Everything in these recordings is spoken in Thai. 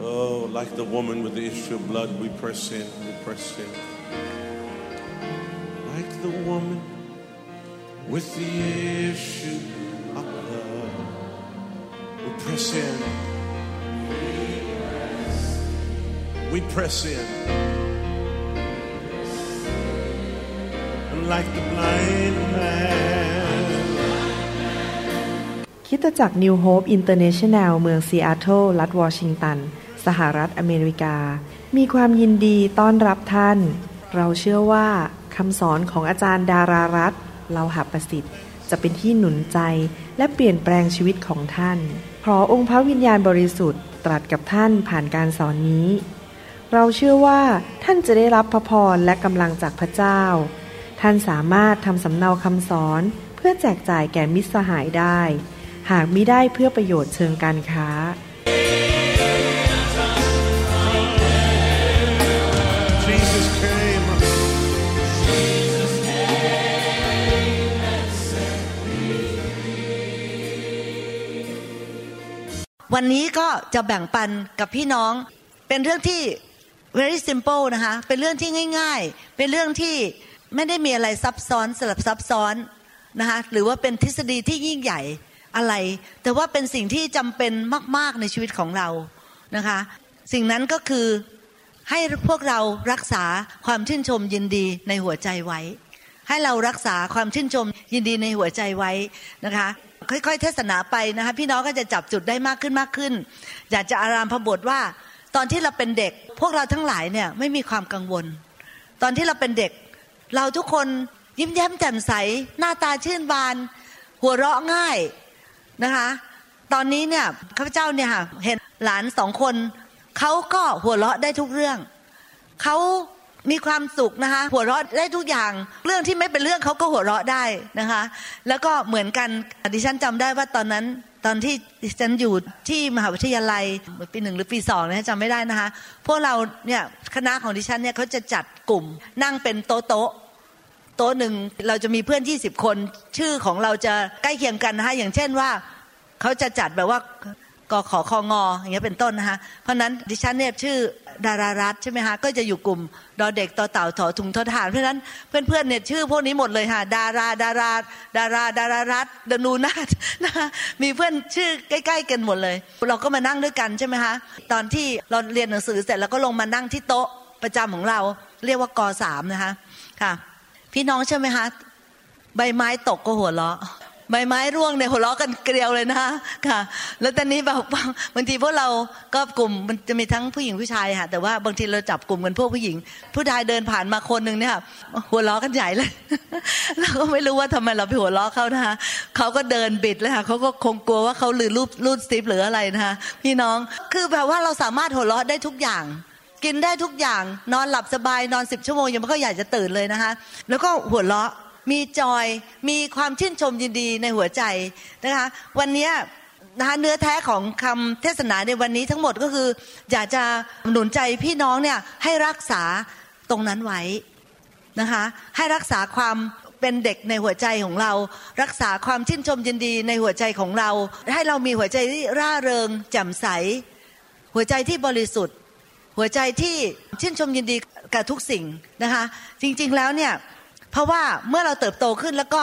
Oh, like the woman with the issue of blood, we press in, we press in. Like the woman with the issue of blood, we press in. We press in. And like the blind man. คริสตจักร New Hope International เมืองซีแอตเทิลรัฐวอชิงตัน สหรัฐอเมริกา มีความยินดีต้อนรับท่าน เราเชื่อว่าคำสอนของอาจารย์ดารารัตเราหาประสิทธิ์ จะเป็นที่หนุนใจและเปลี่ยนแปลงชีวิตของท่าน เพราะองค์พระวิญญาณบริสุทธิ์ตรัสกับท่านผ่านการสอนนี้ เราเชื่อว่าท่านจะได้รับพระพรและกำลังจากพระเจ้า ท่านสามารถทำสำเนาคำสอนเพื่อแจกจ่ายแก่มิตรสหายได้ หากมิได้เพื่อประโยชน์เชิงการค้า วันนี้ก็จะแบ่งปันกับพี่น้องเป็นเรื่องที่ very simple นะคะเป็นเรื่องที่ง่าย ๆ เป็นเรื่องที่ไม่ได้มีอะไรซับซ้อนสลับซับซ้อนนะคะหรือว่าเป็นทฤษฎีที่ยิ่งใหญ่อะไร แต่ว่าเป็นสิ่งที่จำเป็นมาก ๆในชีวิตของเรานะคะ สิ่งนั้นก็คือให้พวกเรารักษาความชื่นชมยินดีในหัวใจไว้ ให้เรารักษาความชื่นชมยินดีในหัวใจไว้นะคะ ค่อยๆ เทศนาไปนะคะพี่น้องก็จะจับจุดได้มากขึ้นมากขึ้น อยากจะอารามพบทว่า ตอนที่เราเป็นเด็ก พวกเราทั้งหลายเนี่ยไม่มีความกังวล ตอนที่เราเป็นเด็ก เราทุกคนยิ้มแย้มแจ่มใส หน้าตาชื่นบาน หัวเราะง่ายนะคะ ตอนนี้เนี่ยข้าพเจ้าเนี่ยค่ะเห็นหลานสองคนเขาก็หัวเราะได้ทุกเรื่องเขา มีความสุขนะคะ หัวเราะได้ทุกอย่างเรื่องที่ไม่เป็นเรื่องเขาก็หัวเราะได้นะคะ แล้วก็เหมือนกันดิฉันจำได้ว่าตอนนั้นตอนที่ดิฉันอยู่ที่มหาวิทยาลัยปีหนึ่งหรือปีสองนะจำไม่ได้นะคะ พวกเราเนี่ยคณะของดิฉันเนี่ยเขาจะจัดกลุ่มนั่งเป็นโต๊ะโต๊ะโต๊ะหนึ่งเราจะมีเพื่อน20คน ชื่อของเราจะใกล้เคียงกันนะคะอย่างเช่นว่าเขาจะจัดแบบว่า กขอคองออย่างเงี้ยเป็นต้นนะคะเพราะนั้นดิฉันเนี่ยชื่อดารารัตใช่ไหมคะก็จะอยู่กลุ่มดอเด็กต่อเต่าถอถุงทอทหารเพราะนั้นเพื่อนๆเนี่ยชื่อพวกนี้หมดเลยค่ะดาราดาราดาราดารารัตดนูนาถนะคะมีเพื่อนชื่อใกล้ ๆ กันหมดเลย เราก็มานั่งด้วยกันใช่ไหมคะตอนที่เราเรียนหนังสือเสร็จแล้วก็ลงมานั่งที่โต๊ะประจำของเรา เรียกว่ากสามนะคะค่ะ พี่น้องใช่ไหมคะใบไม้ตกก็หัวเราะ ใบไม้ร่วงเนี่ยหัวเราะกันเกลียวเลยนะคะค่ะ แล้วตอนนี้แบบบางทีพวกเราก็กลุ่มมันจะมีทั้งผู้หญิงผู้ชายค่ะแต่ว่าบางทีเราจับกลุ่มกันพวกผู้หญิง ผู้ชายเดินผ่านมาคนหนึ่งเนี่ยหัวเราะกันใหญ่เลยเราก็ไม่รู้ว่าทำไมเราไปหัวเราะเขานะคะเขาก็เดินบิดเลยค่ะเขาก็คงกลัวว่าเขาหลือรูปรูดสติปหรืออะไรนะคะพี่น้องคือแบบว่าเราสามารถหัวเราะได้ทุกอย่างกินได้ทุกอย่างนอนหลับสบายนอนสิบชั่วโมงยังไม่ค่อยอยากจะตื่นเลยนะคะ แล้วก็หัวเราะ มีจอย มีความชื่นชมยินดีในหัวใจนะคะ วันนี้นะคะเนื้อแท้ของคำเทศนาในวันนี้ทั้งหมดก็คือ อยากจะหนุนใจพี่น้องเนี่ยให้รักษาตรงนั้นไว้นะคะ ให้รักษาความเป็นเด็กในหัวใจของเรา รักษาความชื่นชมยินดีในหัวใจของเรา ให้เรามีหัวใจที่ร่าเริงแจ่มใส หัวใจที่บริสุทธิ์ หัวใจที่ชื่นชมยินดีกับทุกสิ่งนะคะ จริงๆแล้วเนี่ย เพราะว่าเมื่อเราเติบโตขึ้นแล้วก็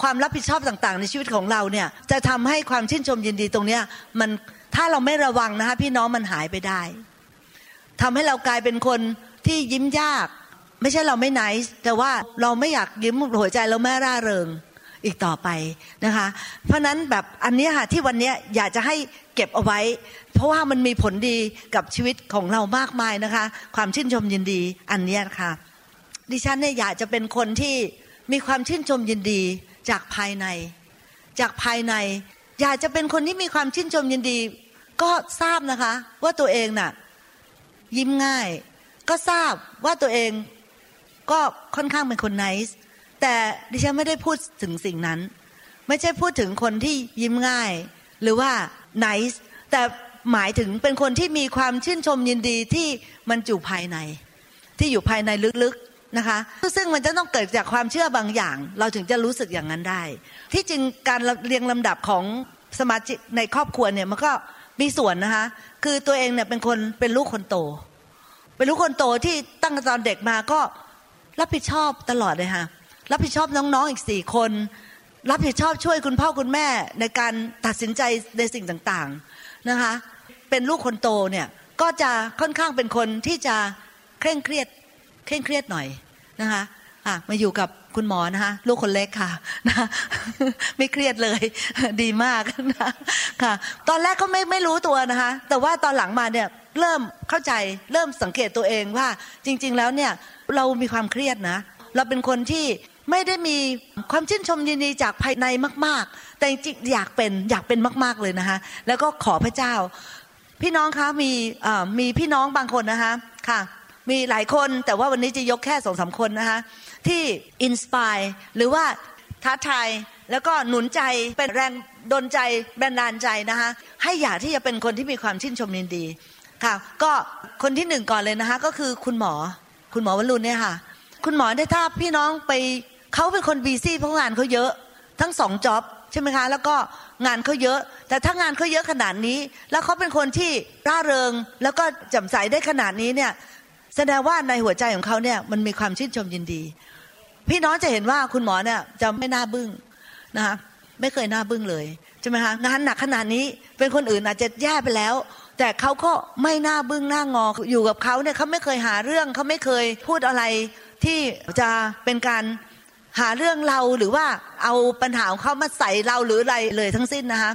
ความรับผิดชอบต่างๆ ในชีวิตของเราเนี่ยจะทำให้ความชื่นชมยินดีตรงเนี้ยมันถ้าเราไม่ระวังนะคะพี่น้องมันหายไปได้ทำให้เรากลายเป็นคนที่ยิ้มยาก ไม่ใช่เราไม่ไนส์แต่ว่าเราไม่อยากยิ้มหัวใจเราไม่ร่าเริงอีกต่อไปนะคะ เพราะนั้นแบบอันนี้ค่ะที่วันนี้อยากจะให้เก็บเอาไว้ เพราะว่ามันมีผลดีกับชีวิตของเรามากมายนะคะ ความชื่นชมยินดีอันนี้ค่ะ ดิฉันเนี่ยอยากจะเป็นคนที่มีความชื่นชมยินดีจากภายใน จากภายใน อยากจะเป็นคนที่มีความชื่นชมยินดี ก็ทราบนะคะ ว่าตัวเองน่ะ ยิ้มง่าย ก็ทราบว่าตัวเองก็ค่อนข้างเป็นคนไนส์แต่ดิฉันไม่ได้พูดถึงสิ่งนั้น ไม่ใช่พูดถึงคนที่ยิ้มง่าย หรือว่าไนส์แต่หมายถึงเป็นคนที่มีความชื่นชมยินดีที่มันอยู่ภายใน ที่อยู่ภายในลึก นะคะ ซึ่งมันจะต้องเกิดจากความเชื่อบางอย่าง เราถึงจะรู้สึกอย่างนั้นได้ ที่จริงการเรียงลำดับของสมาชิกในครอบครัวเนี่ยมันก็มีส่วนนะคะ คือตัวเองเนี่ยเป็นคนเป็นลูกคนโต เป็นลูกคนโตที่ตั้งแต่ตอนเด็กมาก็รับผิดชอบตลอดเลยค่ะรับผิดชอบน้องๆอีกสี่คน รับผิดชอบช่วยคุณพ่อคุณแม่ในการตัดสินใจในสิ่งต่างๆนะคะ เป็นลูกคนโตเนี่ยก็จะค่อนข้างเป็นคนที่จะเคร่งเครียด เคร่งเครียดหน่อยนะคะอะมาอยู่กับคุณหมอนะคะลูกคนเล็กค่ะนะไม่เครียดเลย ดีมากนะค่ะ ตอนแรกก็ไม่ไม่รู้ตัวนะคะ แต่ว่าตอนหลังมาเนี่ยเริ่มเข้าใจเริ่มสังเกตตัวเองว่าจริง ๆ แล้วเนี่ยเรามีความเครียดนะ เราเป็นคนที่ไม่ได้มีความชื่นชมยินดีจากภายในมาก ๆ แต่จริงอยากเป็นอยากเป็นมาก ๆเลยนะคะ แล้วก็ขอพระเจ้า พี่น้องคะมีมีพี่น้องบางคนนะคะค่ะ มีหลายคนแต่ว่าวันนี้จะยกแค่สองสาคนนะคะที่อินสปายหรือว่าท้าทายแล้วก็หนุนใจเป็นแรงดลใจแบนดาลใจนะคะให้อยากที่จะเป็นคนที่มีความชื่นชมยินดีค่ะก็คนที่หนึ่งก่อนเลยนะคะก็คือคุณหมอคุณหมอวรุณเนี่ยค่ะ คุณหมอได้ถ้าพี่น้องไปเขาเป็นคนบีซี่เพราะงานเขาเยอะทั้งสองจ็อบใช่ไหมคะ แล้วก็งานเขาเยอะ แต่ถ้างานเขาเยอะขนาดนี้ แล้วเขาเป็นคนที่ร่าเริงแล้วก็จำใสได้ขนาดนี้เนี่ย แสดงว่าในหัวใจของเขาเนี่ยมันมีความชื่นชมยินดี พี่น้องจะเห็นว่าคุณหมอเนี่ยจะไม่น่าบึ้งนะคะไม่เคยน่าบึ้งเลยใช่ไหมคะงานหนักขนาดนี้เป็นคนอื่นอาจจะแย่ไปแล้ว แต่เขาก็ไม่น่าบึ้งหน้างออยู่กับเขาเนี่ยเขาไม่เคยหาเรื่องเขาไม่เคยพูดอะไรที่จะเป็นการหาเรื่องเราหรือว่าเอาปัญหาของเขามาใส่เราหรืออะไรเลยทั้งสิ้นนะคะ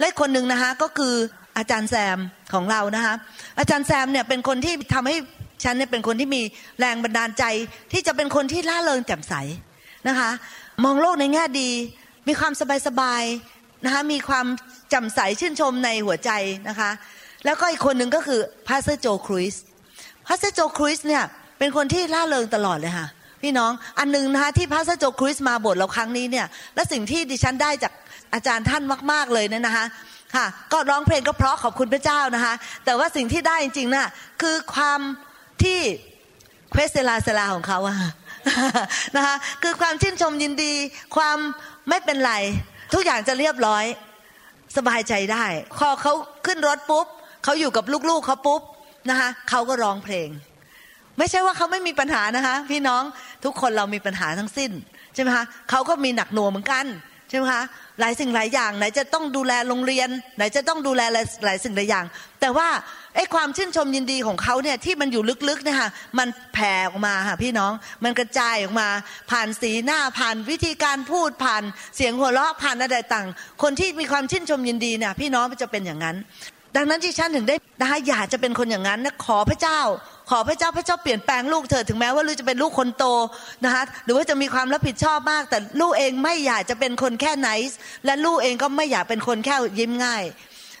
และคนหนึ่งนะคะก็คืออาจารย์แซมของเรานะคะอาจารย์แซมเนี่ยเป็นคนที่ทำให้ ฉันเนี่ยเป็นคนที่มีแรงบันดาลใจ ที่จะเป็นคนที่ล่าเริงแจ่มใสนะคะ มองโลกในแง่ดี มีความสบายๆนะคะมีความแจ่มใสชื่นชมในหัวใจนะคะ แล้วก็อีกคนหนึ่งก็คือพาสเซอร์โจครุสพาสเซอร์โจครุสเนี่ยเป็นคนที่ล่าเริงตลอดเลยค่ะพี่น้องอันหนึ่งนะคะที่พระเซโจคริสมาบทเราครั้งนี้เนี่ยและสิ่งที่ดิฉันได้จากอาจารย์ท่านมาก ๆเลยเนี่ยนะคะค่ะ ก็ร้องเพลงก็เพราะขอบคุณพระเจ้านะคะ แต่ว่าสิ่งที่ได้จริงๆน่ะคือความ ที่เควสเซลาเซลาของเขาอะนะคะคือความชื่นชมยินดี ความไม่เป็นไร ทุกอย่างจะเรียบร้อย สบายใจได้พอเขาขึ้นรถปุ๊บเขาอยู่กับลูกๆเขาปุ๊บนะคะเขาก็ร้องเพลง ไม่ใช่ว่าเขาไม่มีปัญหานะคะ พี่น้องทุกคนเรามีปัญหาทั้งสิ้นใช่ไหมคะเขาก็มีหนักหน่วงเหมือนกัน ใช่ไหมคะหลายสิ่งหลายอย่างไหนจะต้องดูแลโรงเรียน ไหนจะต้องดูแลหลายสิ่งหลายอย่าง แต่ว่าไอ้ความชื่นชมยินดีของเขาเนี่ยที่มันอยู่ลึกๆเนี่ยค่ะมันแผ่ออกมาค่ะพี่น้องมันกระจายออกมา ผ่านสีหน้าผ่านวิธีการพูดผ่านเสียงหัวเราะผ่านอะไรต่างคนที่มีความชื่นชมยินดีเนี่ยพี่น้องจะเป็นอย่างนั้น ดังนั้นที่ฉันถึงได้นะคะอยากจะเป็นคนอย่างนั้นนะขอพระเจ้า ขอพระเจ้าพระเจ้าเปลี่ยนแปลงลูกเธอถึงแม้ว่าลูกจะเป็นลูกคนโตนะคะหรือว่าจะมีความรับผิดชอบมาก แต่ลูกเองไม่อยากจะเป็นคนแค่ไนส์และลูกเองก็ไม่อยากเป็นคนแค่ยิ้มง่าย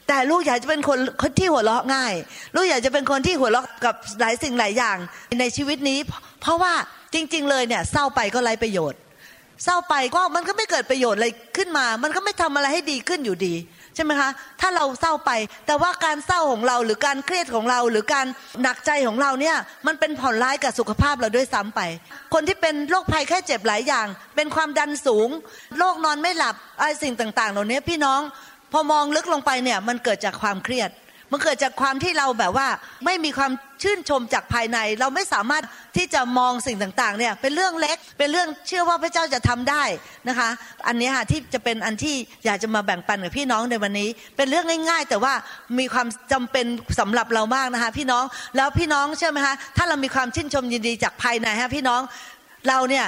แต่ลูกอยากจะเป็นคนคนที่หัวเราะง่าย ลูกอยากจะเป็นคนที่หัวเราะกับหลายสิ่งหลายอย่างในชีวิตนี้ เพราะว่าจริง ๆ เลยเนี่ยเศร้าไปก็ไร้ประโยชน์ เศร้าไปก็มันก็ไม่เกิดประโยชน์อะไรขึ้นมา มันก็ไม่ทำอะไรให้ดีขึ้นอยู่ดี ช่ไหมคะถ้าเราเศร้าไป แต่ว่าการเศร้าของเราหรือการเครียดของเราหรือการหนักใจของเราเนี่ยมันเป็นผลร้ายกับสุขภาพเราด้วยซ้ำไป คนที่เป็นโรคภัยแค่เจ็บหลายอย่าง เป็นความดันสูงโรคนอนไม่หลับอะไรสิ่งต่างๆ เหล่านี้พี่น้องพอมองลึกลงไปเนี่ยมันเกิดจากความเครียด มันเกิดจากความที่เราแบบว่าไม่มีความ ชื่นชมจากภายใน เราไม่สามารถที่จะมองสิ่งต่างๆเนี่ยเป็นเรื่องเล็กเป็นเรื่องเชื่อว่าพระเจ้าจะทำได้นะคะ อันนี้ค่ะที่จะเป็นอันที่อยากจะมาแบ่งปันกับพี่น้องในวันนี้ เป็นเรื่องง่าย ๆ แต่ว่ามีความจำเป็นสำหรับเรามากนะคะ พี่น้องแล้วพี่น้องเชื่อไหมคะถ้าเรามีความชื่นชมยินดีจากภายในฮะพี่น้องเราเนี่ย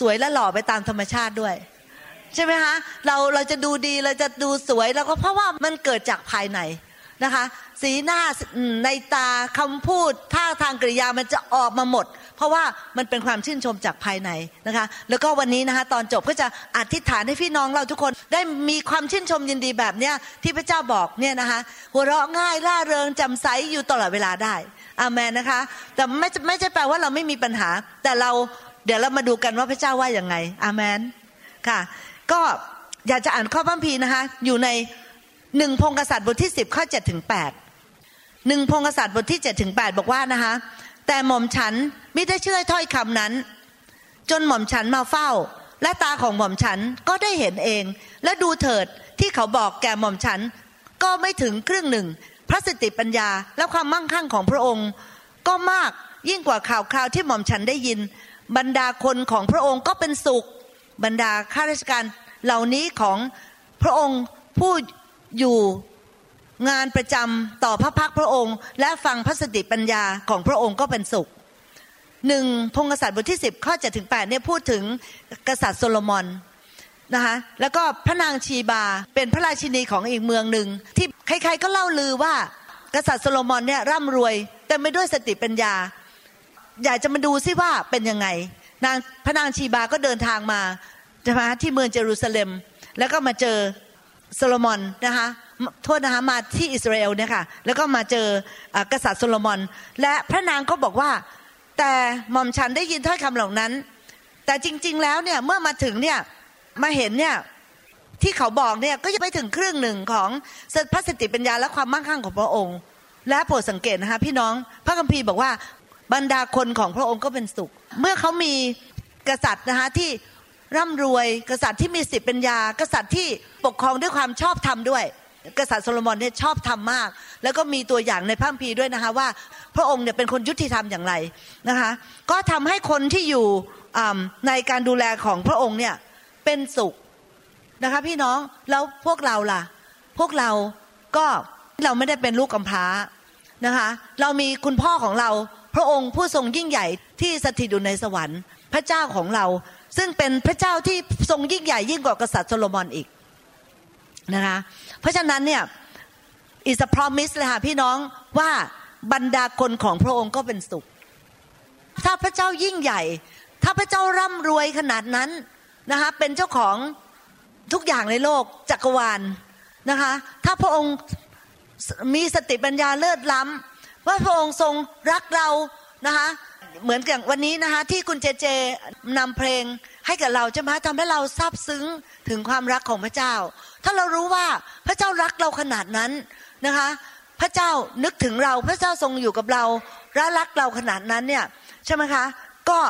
สวยและหล่อไปตามธรรมชาติด้วยใช่ไหมคะเราเราจะดูดีเราจะดูสวยแล้วก็เพราะว่ามันเกิดจากภายใน นะคะ สีหน้าในตาคำพูดท่าทางกริยามันจะออกมาหมด เพราะว่ามันเป็นความชื่นชมจากภายในนะคะ แล้วก็วันนี้นะคะ ตอนจบก็จะอธิษฐานให้พี่น้องเราทุกคนได้มีความชื่นชมยินดีแบบเนี้ยที่พระเจ้าบอกเนี่ยนะคะหัวเราะง่ายร่าเริงจำใสอยู่ตลอดเวลาได้อามันนะคะ แต่ไม่ไม่ใช่แปลว่าเราไม่มีปัญหา แต่เราเดี๋ยวเรามาดูกันว่าพระเจ้าว่าอย่างไงอามันค่ะ ก็อยากจะอ่านข้อพระคัมภีนะคะ อยู่ใน หนึ่งพงกษัตริย์บทที่สิบข้อเจ็ดถึงแปดหนึ่งพงกษัตริย์บทที่เจ็ดถึงแปดบอกว่านะคะ แต่หม่อมฉันไม่ได้เชื่อถ้อยคำนั้น จนหม่อมฉันมาเฝ้า และตาของหม่อมฉันก็ได้เห็นเอง และดูเถิดที่เขาบอกแก่หม่อมฉัน ก็ไม่ถึงครึ่งหนึ่ง พระสติปัญญาและความมั่งคั่งของพระองค์ ก็มากยิ่งกว่าข่าวคราวที่หม่อมฉันได้ยิน บรรดาคนของพระองค์ก็เป็นสุข บรรดาข้าราชการเหล่านี้ของพระองค์ผู้ อยู่งานประจำต่อพระพักพระองค์ และฟังพระสติปัญญาของพระองค์ก็เป็นสุขหนึ่งพงศษัตริย์บทที่10ข้อ7ถึง8เนี่ยพูดถึงกษัตริย์โซโลมอนนะคะแล้วก็พระนางชีบาเป็นพระราชินีของอีกเมืองหนึ่งที่ใครๆก็เล่าลือว่ากษัตริย์โซโลมอนเนี่ยร่ำรวยแต่ไม่ด้วยสติปัญญา อยากจะมาดูซิว่าเป็นยังไงนางพระนางชีบาก็เดินทางมาจะมาที่เมืองเยรูซาเล็ม แล้วก็มาเจอ โซโลมอนนะคะโทษนะคะมาที่อิสราเอลเนี่ยค่ะแล้วก็มาเจอกษัตริย์โซโลมอน และพระนางก็บอกว่า แต่หม่อมฉันได้ยินถ้อยคำเหล่านั้น แต่จริง ๆ แล้วเนี่ยเมื่อมาถึงเนี่ยมาเห็นเนี่ยที่เขาบอกเนี่ยก็ยังไม่ถึงครึ่งหนึ่งของพระสติปัญญาและความมั่งคั่งของพระองค์ และโปรดสังเกตนะคะพี่น้องพระคัมภีร์บอกว่าบรรดาคนของพระองค์ก็เป็นสุข เมื่อเขามีกษัตริย์นะคะที่ ร่ำรวยกษัตริย์ที่มีสิทธิปัญญา กษัตริย์ที่ปกครองด้วยความชอบธรรมด้วย กษัตริย์โซโลมอนเนี่ยชอบธรรมมาก แล้วก็มีตัวอย่างในพระคัมภีร์ด้วยนะคะว่า พระองค์เนี่ยเป็นคนยุติธรรมอย่างไรนะคะก็ทำให้คนที่อยู่ในการดูแลของพระองค์เนี่ยเป็นสุขนะคะพี่น้องแล้วพวกเราล่ะ พวกเราก็เราไม่ได้เป็นลูกกำพร้านะคะเรามีคุณพ่อของเราพระองค์ผู้ทรงยิ่งใหญ่ที่สถิตอยู่ในสวรรค์ พระเจ้าของเรา ซึ่งเป็นพระเจ้าที่ทรงยิ่งใหญ่ยิ่งกว่ากษัตริย์โซโลมอนอีกนะคะเพราะฉะนั้นเนี่ยอิสพรอมิสเลยค่ะพี่น้องว่าบรรดาคนของพระองค์ก็เป็นสุข ถ้าพระเจ้ายิ่งใหญ่ ถ้าพระเจ้าร่ำรวยขนาดนั้นนะคะเป็นเจ้าของทุกอย่างในโลกจักรวาลนะคะถ้าพระองค์มีสติปัญญาเลิศล้ำว่าพระองค์ทรงรักเรานะคะ เหมือนอย่างวันนี้นะคะที่คุณเจเจนำเพลงให้กับเราใช่ไหมทำให้เราซาบซึ้งถึงความรักของพระเจ้า ถ้าเรารู้ว่าพระเจ้ารักเราขนาดนั้นนะคะ พระเจ้านึกถึงเราพระเจ้าทรงอยู่กับเราและรักเราขนาดนั้นเนี่ยใช่ไหมคะก็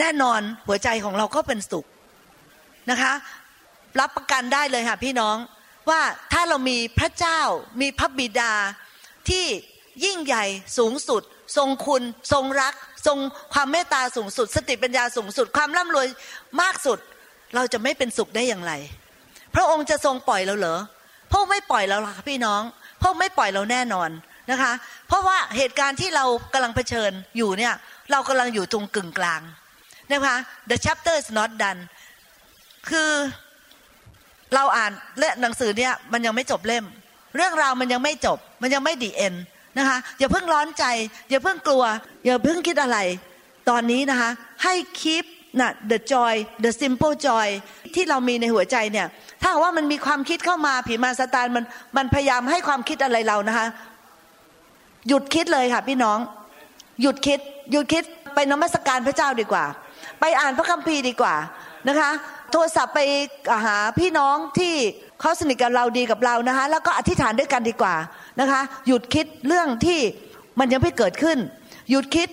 แน่นอนหัวใจของเราก็เป็นสุขนะคะ รับประกันได้เลยค่ะพี่น้องว่าถ้าเรามีพระเจ้ามีพระบิดาที่ยิ่งใหญ่สูงสุด ทรงคุณ ทรงรัก ทรงความเมตตาสูงสุด สติปัญญาสูงสุด ความร่ำรวยมากสุด เราจะไม่เป็นสุขได้อย่างไร พระองค์จะทรงปล่อยเราเหรอพระองค์ไม่ปล่อยเราหรอกพี่น้อง พระองค์ไม่ปล่อยเราแน่นอนนะคะ เพราะว่าเหตุการณ์ที่เรากำลังเผชิญอยู่เนี่ย เรากำลังอยู่ตรงกึ่งกลางนะคะ the chapter is not done คือเราอ่านเล่หนังสือเนี่ยมันยังไม่จบเล่ม เรื่องราวมันยังไม่จบ มันยังไม่ดีเอ็น นะคะ อย่าเพิ่งร้อนใจ อย่าเพิ่งกลัว อย่าเพิ่งคิดอะไร ตอนนี้นะคะ ให้คีปนะ the joy the simple joy ที่เรามีในหัวใจเนี่ย ถ้าว่ามันมีความคิดเข้ามาผีมาสตานมันมันพยายามให้ความคิดอะไรเรานะคะ หยุดคิดเลยค่ะพี่น้อง หยุดคิด หยุดคิดไปนมัสการพระเจ้าดีกว่า ไปอ่านพระคัมภีร์ดีกว่านะคะ โทรศัพท์ไปหาพี่น้องที่เขาสนิทกับเราดีกับเรานะคะ แล้วก็อธิษฐานด้วยกันดีกว่า นะคะ หยุดคิดเรื่องที่มันยังไม่เกิดขึ้น หยุดคิด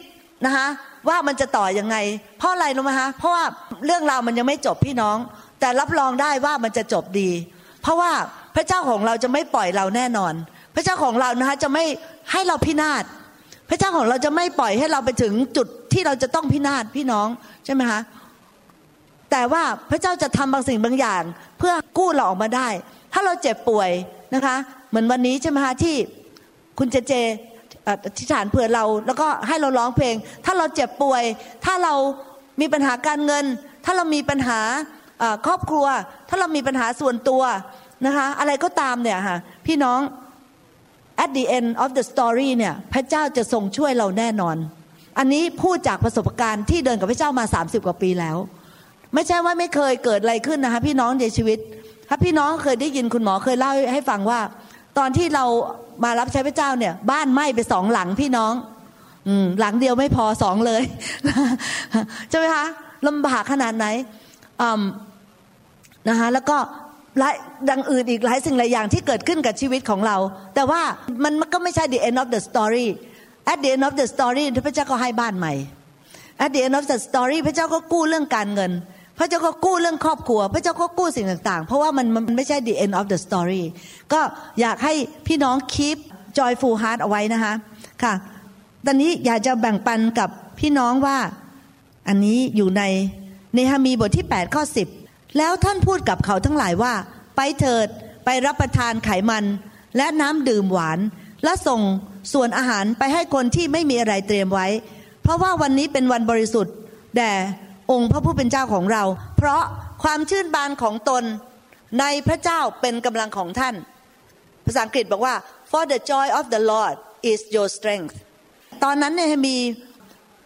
นะคะว่ามันจะต่อยังไง เพราะอะไรรู้ไหมคะเพราะว่าเรื่องราวมันยังไม่จบพี่น้อง แต่รับรองได้ว่ามันจะจบดี เพราะว่าพระเจ้าของเราจะไม่ปล่อยเราแน่นอน พระเจ้าของเรานะคะจะไม่ให้เราพินาศพระเจ้าของเราจะไม่ปล่อยให้เราไปถึงจุดที่เราจะต้องพินาศพี่น้องใช่ไหมคะแต่ว่าพระเจ้าจะทำบางสิ่งบางอย่าง เพื่อกู้เราออกมาได้ ถ้าเราเจ็บป่วยนะคะ เหมือนวันนี้ใช่ไหมคะที่คุณเจเจที่ฐานเผื่อเรา แล้วก็ให้เราร้องเพลง ถ้าเราเจ็บป่วย ถ้าเรามีปัญหาการเงิน ถ้าเรามีปัญหาครอบครัว ถ้าเรามีปัญหาส่วนตัวนะคะอะไรก็ตามเนี่ยค่ะพี่น้อง at the end of the story เนี่ยพระเจ้าจะทรงช่วยเราแน่นอน อันนี้พูดจากประสบการณ์ที่เดินกับพระเจ้ามา 30 กว่าปีแล้ว ไม่ใช่ว่าไม่เคยเกิดอะไรขึ้นนะคะพี่น้องในชีวิต ถ้าพี่น้องเคยได้ยินคุณหมอเคยเล่าให้ฟังว่า ตอนที่เรามารับใช้พระเจ้าเนี่ย บ้านไหม้ไปสองหลังพี่น้อง อืมหลังเดียวไม่พอสองเลยใช่ไหมคะลำบากขนาดไหนนะคะแล้วก็หลายดังอื่นอีกหลายสิ่งหลายอย่างที่เกิดขึ้นกับชีวิตของเรา แต่ว่ามันก็ไม่ใช่ the end of the story at the end of the story พระเจ้าก็ให้บ้านใหม่ at the end of the story พระเจ้าก็กู้เรื่องการเงิน พระเจ้าก็กู้เรื่องครอบครัว พระเจ้าก็กู้สิ่งต่างๆ เพราะว่ามันมันไม่ใช่ the end of the story ก็อยากให้พี่น้อง keep joyful heart เอาไว้นะคะค่ะ ตอนนี้อยากจะแบ่งปันกับพี่น้องว่าอันนี้อยู่ในเนหามีบทที่ 8 ข้อ 10 แล้วท่านพูดกับเขาทั้งหลายว่า ไปเถิดไปรับประทานไขมัน และน้ำดื่มหวาน และส่งส่วนอาหารไปให้คนที่ไม่มีอะไรเตรียมไว้ เพราะว่าวันนี้เป็นวันบริสุทธิ์แด่ องค์พระผู้เป็นเจ้าของเรา เพราะความชื่นบานของตนในพระเจ้าเป็นกำลังของท่าน ภาษาอังกฤษบอกว่า for the joy of the Lord is your strength ตอนนั้นเนหมี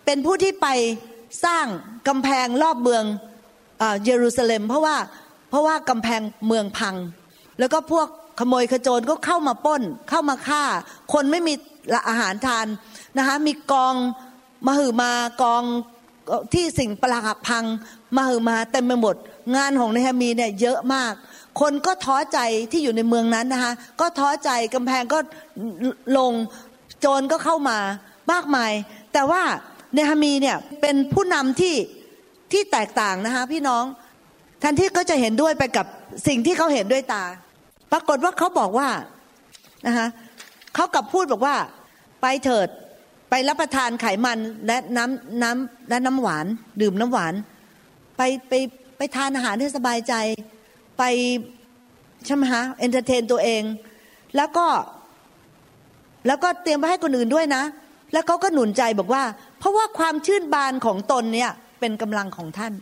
เป็นผู้ที่ไปสร้างกำแพงรอบเมืองเยรูซาเล็ม เพราะว่าเพราะว่ากำแพงเมืองพัง แล้วก็พวกขโมยขโจรก็เข้ามาป้น เข้ามาฆ่า คนไม่มีอาหารทานนะคะมีกองมหือมากอง ที่สิ่งประหลาดพังมาหือมาเต็มไปหมด งานของเนฮามีเนี่ยเยอะมาก คนก็ท้อใจที่อยู่ในเมืองนั้นนะคะก็ท้อใจกำแพงก็ลงโจรก็เข้ามามากมาย แต่ว่าเนฮามีเนี่ยเป็นผู้นำที่ที่แตกต่างนะคะพี่น้องทันที่ก็จะเห็นด้วยไปกับสิ่งที่เขาเห็นด้วยตา ปรากฏว่าเขาบอกว่านะคะเขากลับพูดบอกว่า ไปเถิด ไปรับประทานไขมันและน้ำน้ำและน้ำหวาน ดื่มน้ำหวาน ไปไปไปทานอาหารให้สบายใจ ไปใช่ไหมฮะเอนเตอร์เทนตัวเอง แล้วก็ แล้วก็เตรียมไปให้คนอื่นด้วยนะ แล้วเขาก็หนุนใจบอกว่า เพราะว่าความชื่นบานของตนเนี่ยเป็นกำลังของท่าน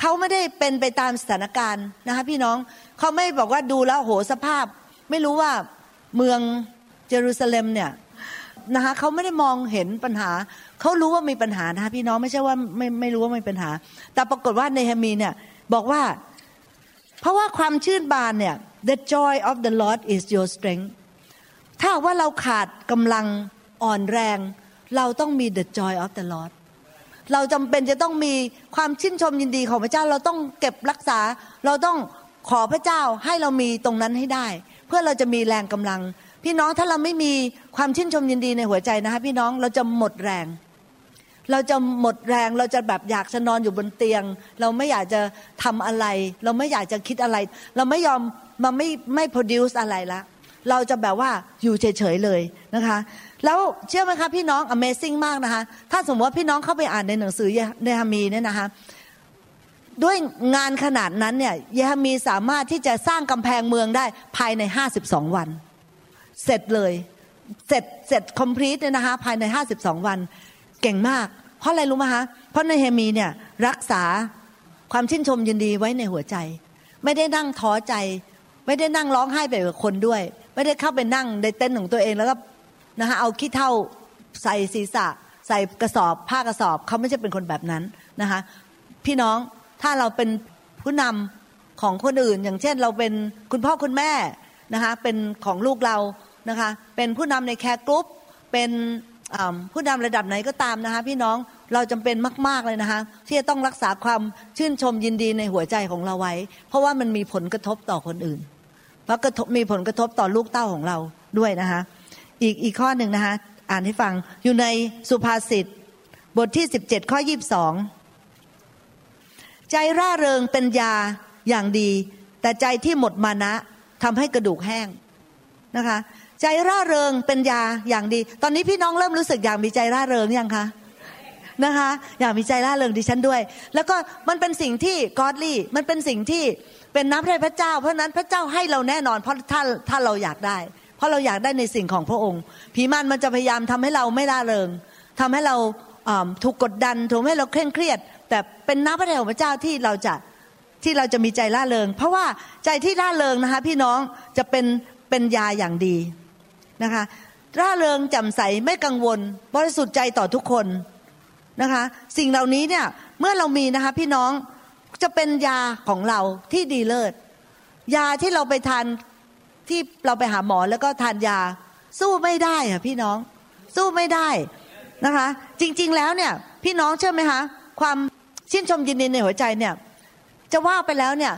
เขาไม่ได้เป็นไปตามสถานการณ์นะคะพี่น้องเขาไม่บอกว่าดูแล้วโหสภาพ ไม่รู้ว่าเมืองเยรูซาเล็มเนี่ย นะคะเขาไม่ได้มองเห็นปัญหา เขารู้ว่ามีปัญหานะคะพี่น้องไม่ใช่ว่าไม่ไม่รู้ว่ามีปัญหา แต่ปรากฏว่าในฮามีเนี่ยบอกว่า เพราะว่าความชื่นบานเนี่ย the joy of the Lord is your strength ถ้าว่าเราขาดกำลังอ่อนแรง เราต้องมี the joy of the Lord เราจำเป็นจะต้องมีความชื่นชมยินดีของพระเจ้าเราต้องเก็บรักษา เราต้องขอพระเจ้าให้เรามีตรงนั้นให้ได้ เพื่อเราจะมีแรงกำลัง พี่น้องถ้าเราไม่มีความชื่นชมยินดีในหัวใจนะคะพี่น้องเราจะหมดแรง เราจะหมดแรงเราจะแบบอยากจะนอนอยู่บนเตียง เราไม่อยากจะทำอะไร เราไม่อยากจะคิดอะไร เราไม่ยอมมาไม่ไม่ produce อะไรละเราจะแบบว่าอยู่เฉยๆเลยนะคะ แล้วเชื่อไหมคะพี่น้อง Amazing มากนะคะ ถ้าสมมติว่าพี่น้องเข้าไปอ่านในหนังสือเยฮามีเนี่ยนะคะ ด้วยงานขนาดนั้นเนี่ยเยฮามีสามารถที่จะสร้างกำแพงเมืองได้ภายใน 52 วัน เสร็จเลย เสร็จเสร็จคอมพลีทเนี่ยนะคะภายในห้าสิบสองวัน เก่งมาก เพราะอะไรรู้ไหมคะเพราะในเฮมีเนี่ยรักษาความชื่นชมยินดีไว้ในหัวใจ ไม่ได้นั่งท้อใจ ไม่ได้นั่งร้องไห้ไปกับคนด้วย ไม่ได้เข้าไปนั่งในเต็นท์ของตัวเองแล้วก็นะคะเอาขี้เถ้าใส่ศีรษะ ใส่กระสอบผ้ากระสอบเขาไม่ใช่เป็นคนแบบนั้นนะคะพี่น้องถ้าเราเป็นผู้นำของคนอื่น อย่างเช่น เราเป็นคุณพ่อคุณแม่นะคะเป็นของลูกเรา นะคะเป็นผู้นำใน care group เป็นผู้นำระดับไหนก็ตามนะคะพี่น้องเราจำเป็นมาก ๆ เลยนะคะที่จะต้องรักษาความชื่นชมยินดีในหัวใจของเราไว้ เพราะว่ามันมีผลกระทบต่อคนอื่น เพราะกระทบมีผลกระทบต่อลูกเต้าของเราด้วยนะคะอีกอีกข้อหนึ่งนะคะอ่านให้ฟังอยู่ในสุภาษิตบทที่ 17 ข้อ 22 ใจร่าเริงเป็นยาอย่างดี แต่ใจที่หมดมานะทำให้กระดูกแห้งนะคะ ใจร่าเริงเป็นยาอย่างดี ตอนนี้พี่น้องเริ่มรู้สึกอยากมีใจร่าเริงยังคะนะคะ อยากมีใจร่าเริงดิฉันด้วย แล้วก็มันเป็นสิ่งที่กอดลี่มันเป็นสิ่งที่เป็นน้ำพระพระเจ้า เพราะนั้นพระเจ้าให้เราแน่นอน เพราะถ้าถ้าเราอยากได้ เพราะเราอยากได้ในสิ่งของพระองค์ผีมันมันจะพยายามทำให้เราไม่ร่าเริงทำให้เราถูกกดดันถูกให้เราเคร่งเครียด แต่เป็นน้ำพระทัยของพระเจ้าที่เราจะที่เราจะมีใจล่าเริง เพราะว่าใจที่ล่าเริงนะคะพี่น้องจะเป็นเป็นยาอย่างดี นะคะร่าเริงแจำใสไม่กังวล บริสุทธิ์ใจต่อทุกคนนะคะ สิ่งเหล่านี้เนี่ยเมื่อเรามีนะคะพี่น้องจะเป็นยาของเราที่ดีเลิศ ยาที่เราไปทานที่เราไปหาหมอแล้วก็ทานยา สู้ไม่ได้ค่ะพี่น้อง สู้ไม่ได้นะคะ จริง ๆแล้วเนี่ยพี่น้องเชื่อไหมคะความชื่นชมยินดีในหัวใจเนี่ยจะว่าไปแล้วเนี่ย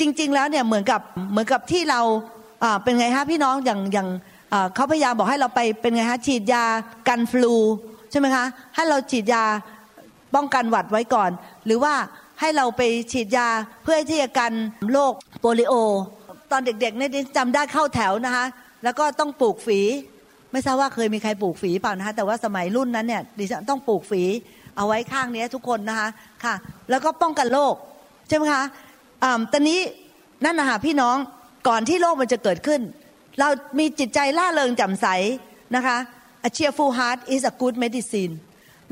จริง ๆ แล้วเนี่ยเหมือนกับเหมือนกับที่เราเป็นไงฮะพี่น้องอย่างอย่าง เขาพยายามบอกให้เราไปเป็นไงฮะฉีดยากันฟลูใช่ไหมคะให้เราฉีดยาป้องกันหวัดไว้ก่อน หรือว่าให้เราไปฉีดยาเพื่อที่จะกันโรคโปลิโอ ตอนเด็กๆเนี่ยจำได้เข้าแถวนะคะแล้วก็ต้องปลูกฝี ไม่ทราบว่าเคยมีใครปลูกฝีเปล่านะคะแต่ว่าสมัยรุ่นนั้นเนี่ยดิฉันต้องปลูกฝีเอาไว้ข้างนี้ทุกคนนะคะค่ะ แล้วก็ป้องกันโรคใช่ไหมคะอ่าตอนนี้นั่นนะคะพี่น้องก่อนที่โรคมันจะเกิดขึ้น เรามีจิตใจล่าเริงแจ่มใสนะคะ a cheerful heart is a good medicine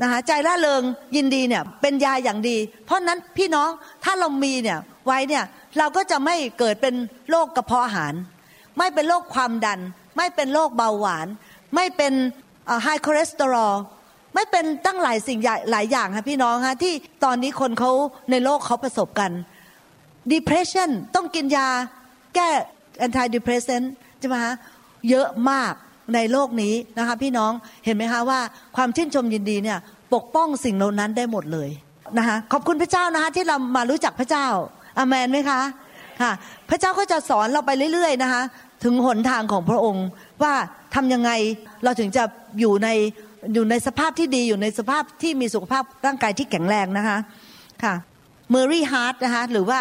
นะคะใจล่าเริงยินดีเนี่ยเป็นยาอย่างดี เพราะนั้นพี่น้องถ้าเรามีเนี่ยไว้เนี่ยเราก็จะไม่เกิดเป็นโรคกระเพาะอาหาร ไม่เป็นโรคความดัน ไม่เป็นโรคเบาหวาน ไม่เป็นไฮคอเลสเตอรอลไม่เป็นตั้งหลายสิ่งใหญ่หลายอย่างค่ะพี่น้องคะที่ตอนนี้คนเขาในโลกเขาประสบกัน depression ต้องกินยาแก้ anti depressant ใช่ไหมคะเยอะมากในโลกนี้นะคะพี่น้องเห็นไหมคะว่าความชื่นชมยินดีเนี่ยปกป้องสิ่งเหล่านั้นได้หมดเลยนะคะขอบคุณพระเจ้านะคะที่เรามารู้จักพระเจ้าอาเมนไหมคะค่ะพระเจ้าก็จะสอนเราไปเรื่อยๆนะคะถึงหนทางของพระองค์ว่าทำยังไงเราถึงจะอยู่ในอยู่ในสภาพที่ดีอยู่ในสภาพที่มีสุขภาพร่างกายที่แข็งแรงนะคะค่ะ merry heart นะคะหรือว่า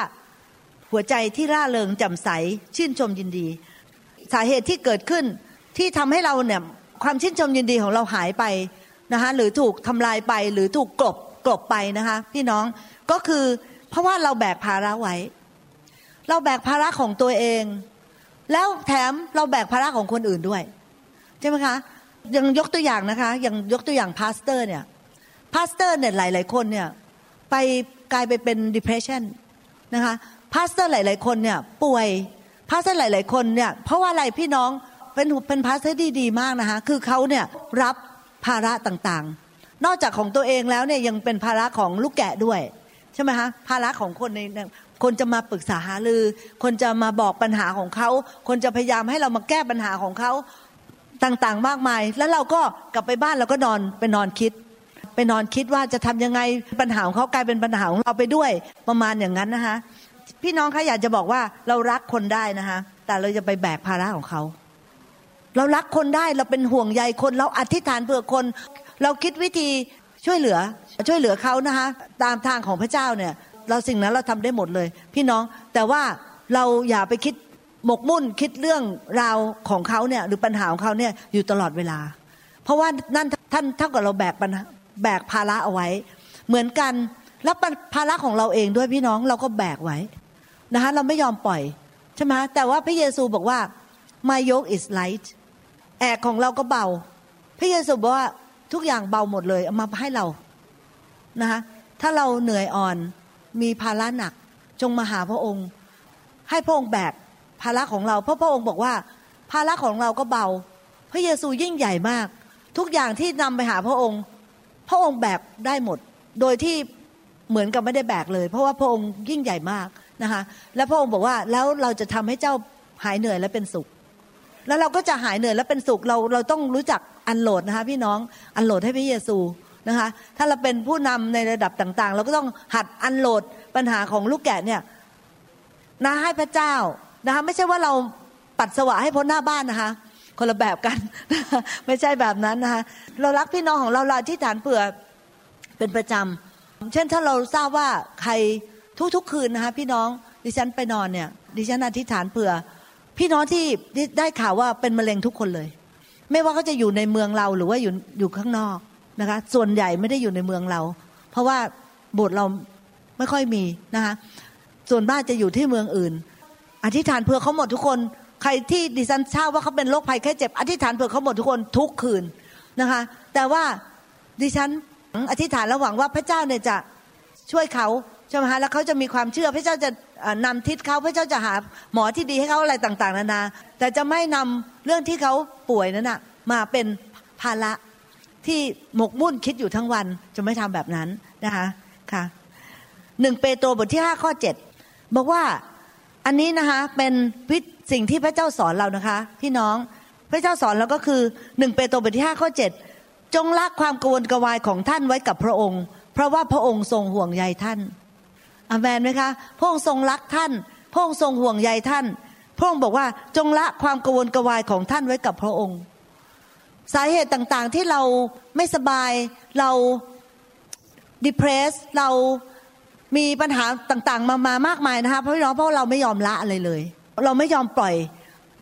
หัวใจที่ร่าเริงแจ่มใสชื่นชมยินดี สาเหตุที่เกิดขึ้นที่ทำให้เราเนี่ยความชื่นชมยินดีของเราหายไปนะคะหรือถูกทำลายไปหรือถูกกลบกลบไปนะคะพี่น้องก็คือเพราะว่าเราแบกภาระไว้ เราแบกภาระของตัวเอง แล้วแถมเราแบกภาระของคนอื่นด้วยใช่ไหมคะอย่างยกตัวอย่างนะคะอย่างยกตัวอย่าง pastor เนี่ย pastor เนี่ยหลาย ๆ คนเนี่ยไปกลายไปเป็น depression นะคะ pastor หลาย ๆ คนเนี่ยป่วย pastor หลาย ๆ คนเนี่ยเพราะว่าอะไรพี่น้องเป็นเป็น pastor ที่ดีมากนะคะคือเขาเนี่ยรับภาระต่างๆ นอกจากของตัวเองแล้วเนี่ยยังเป็นภาระของลูกแกะด้วยใช่ไหมคะภาระของคนในคนจะมาปรึกษาหารือ คนจะมาบอกปัญหาของเขา คนจะพยายามให้เรามาแก้ปัญหาของเขาต่างๆ มากมาย แล้วเราก็กลับไปบ้านเราก็นอนไปนอนคิด ไปนอนคิดว่าจะทำยังไงปัญหาของเขากลายเป็นปัญหาของเราไปด้วยประมาณอย่างนั้นนะคะ พี่น้องคะอยากจะบอกว่าเรารักคนได้นะคะแต่เราจะไปแบกภาระของเขาเรารักคนได้เราเป็นห่วงใยคนเราอธิษฐานเพื่อคน เราคิดวิธีช่วยเหลือ ช่วยเหลือเขานะคะตามทางของพระเจ้าเนี่ย เราสิ่งนั้นเราทำได้หมดเลย พี่น้องแต่ว่าเราอย่าไปคิดหมกมุ่นคิดเรื่องราวของเขาเนี่ยหรือปัญหาของเขาเนี่ยอยู่ตลอดเวลา เพราะว่านั่นท่านเท่ากับเราแบกปัญหาแบกภาระเอาไว้ เหมือนกันแล้วภาระของเราเองด้วยพี่น้องเราก็แบกไว้ นะคะเราไม่ยอมปล่อยใช่ไหมแต่ว่าพระเยซูบอกว่า my yoke is light แอกของเราก็เบา พระเยซูบอกว่าทุกอย่างเบาหมดเลยเอามาให้เรานะคะถ้าเราเหนื่อยอ่อนมีภาระหนักจงมาหาพระองค์ ให้พระองค์แบกภาระของเราเพราะพระองค์บอกว่า ภาระของเราก็เบา พระเยซูยิ่งใหญ่มาก ทุกอย่างที่นำไปหาพระองค์ พระองค์แบกได้หมด โดยที่เหมือนกับไม่ได้แบกเลย เพราะว่าพระองค์ยิ่งใหญ่มาก นะคะ แล้วพระองค์บอกว่าแล้วเราจะทำให้เจ้าหายเหนื่อยและเป็นสุข แล้วเราก็จะหายเหนื่อยและเป็นสุขเราเราต้องรู้จักอันโหลดนะคะพี่น้องอันโหลดให้พระเยซูนะคะถ้าเราเป็นผู้นำในระดับต่างๆ เราก็ต้องหัดอันโหลดปัญหาของลูกแกะเนี่ยนะให้พระเจ้านะคะไม่ใช่ว่าเราปัดสวะให้พ้นหน้าบ้านนะคะ คนละแบบกัน ไม่ใช่แบบนั้นนะคะเรารักพี่น้องของเราเราที่ฐานเผื่อเป็นประจำเช่นถ้าเราทราบว่าใคร ทุกๆ คืนนะคะพี่น้องดิฉันไปนอนเนี่ย ดิฉันอธิษฐานเผื่อ พี่น้องที่ได้ข่าวว่าเป็นมะเร็งทุกคนเลย ไม่ว่าเขาจะอยู่ในเมืองเราหรือว่าอยู่อยู่ข้างนอกนะคะ ส่วนใหญ่ไม่ได้อยู่ในเมืองเรา เพราะว่าโบสถ์เราไม่ค่อยมีนะคะส่วนบ้านจะอยู่ที่เมืองอื่น อธิษฐานเผื่อเขาหมดทุกคน ใครที่ดิฉันทราบว่าเขาเป็นโรคภัยแค่เจ็บ อธิษฐานเผื่อเขาหมดทุกคนทุกคืนนะคะ แต่ว่าดิฉันอธิษฐานระหวังว่าพระเจ้าเนี่ยจะช่วยเขา ใช่ไหมฮะแล้วเขาจะมีความเชื่อพระเจ้าจะนำทิศเขาพระเจ้าจะหาหมอที่ดีให้เขาอะไรต่างๆนานา แต่จะไม่นำเรื่องที่เขาป่วยนั้นนะมาเป็นภาระที่หมกมุ่นคิดอยู่ทั้งวันจะไม่ทำแบบนั้นนะคะค่ะหนึ่งเปโตรบทที่ห้าข้อเจ็ดบอกว่าอันนี้นะคะเป็นวิสิ่งที่พระเจ้าสอนเรานะคะ พี่น้องพระเจ้าสอนเราก็คือหนึ่งเปโตรบทที่ห้าข้อเจ็ดจงละความกวนกวายของท่านไว้กับพระองค์ เพราะว่าพระองค์ทรงห่วงใยท่าน อเมนไหมคะพระองค์ทรงรักท่านพระองค์ทรงห่วงใยท่าน พระองค์บอกว่าจงละความกวนกวายของท่านไว้กับพระองค์ สาเหตุต่างๆที่เราไม่สบายเรา depress เรามีปัญหาต่างๆ มามามากมายนะคะเพราะพี่น้องเพราะเราไม่ยอมละอะไรเลย เราไม่ยอมปล่อย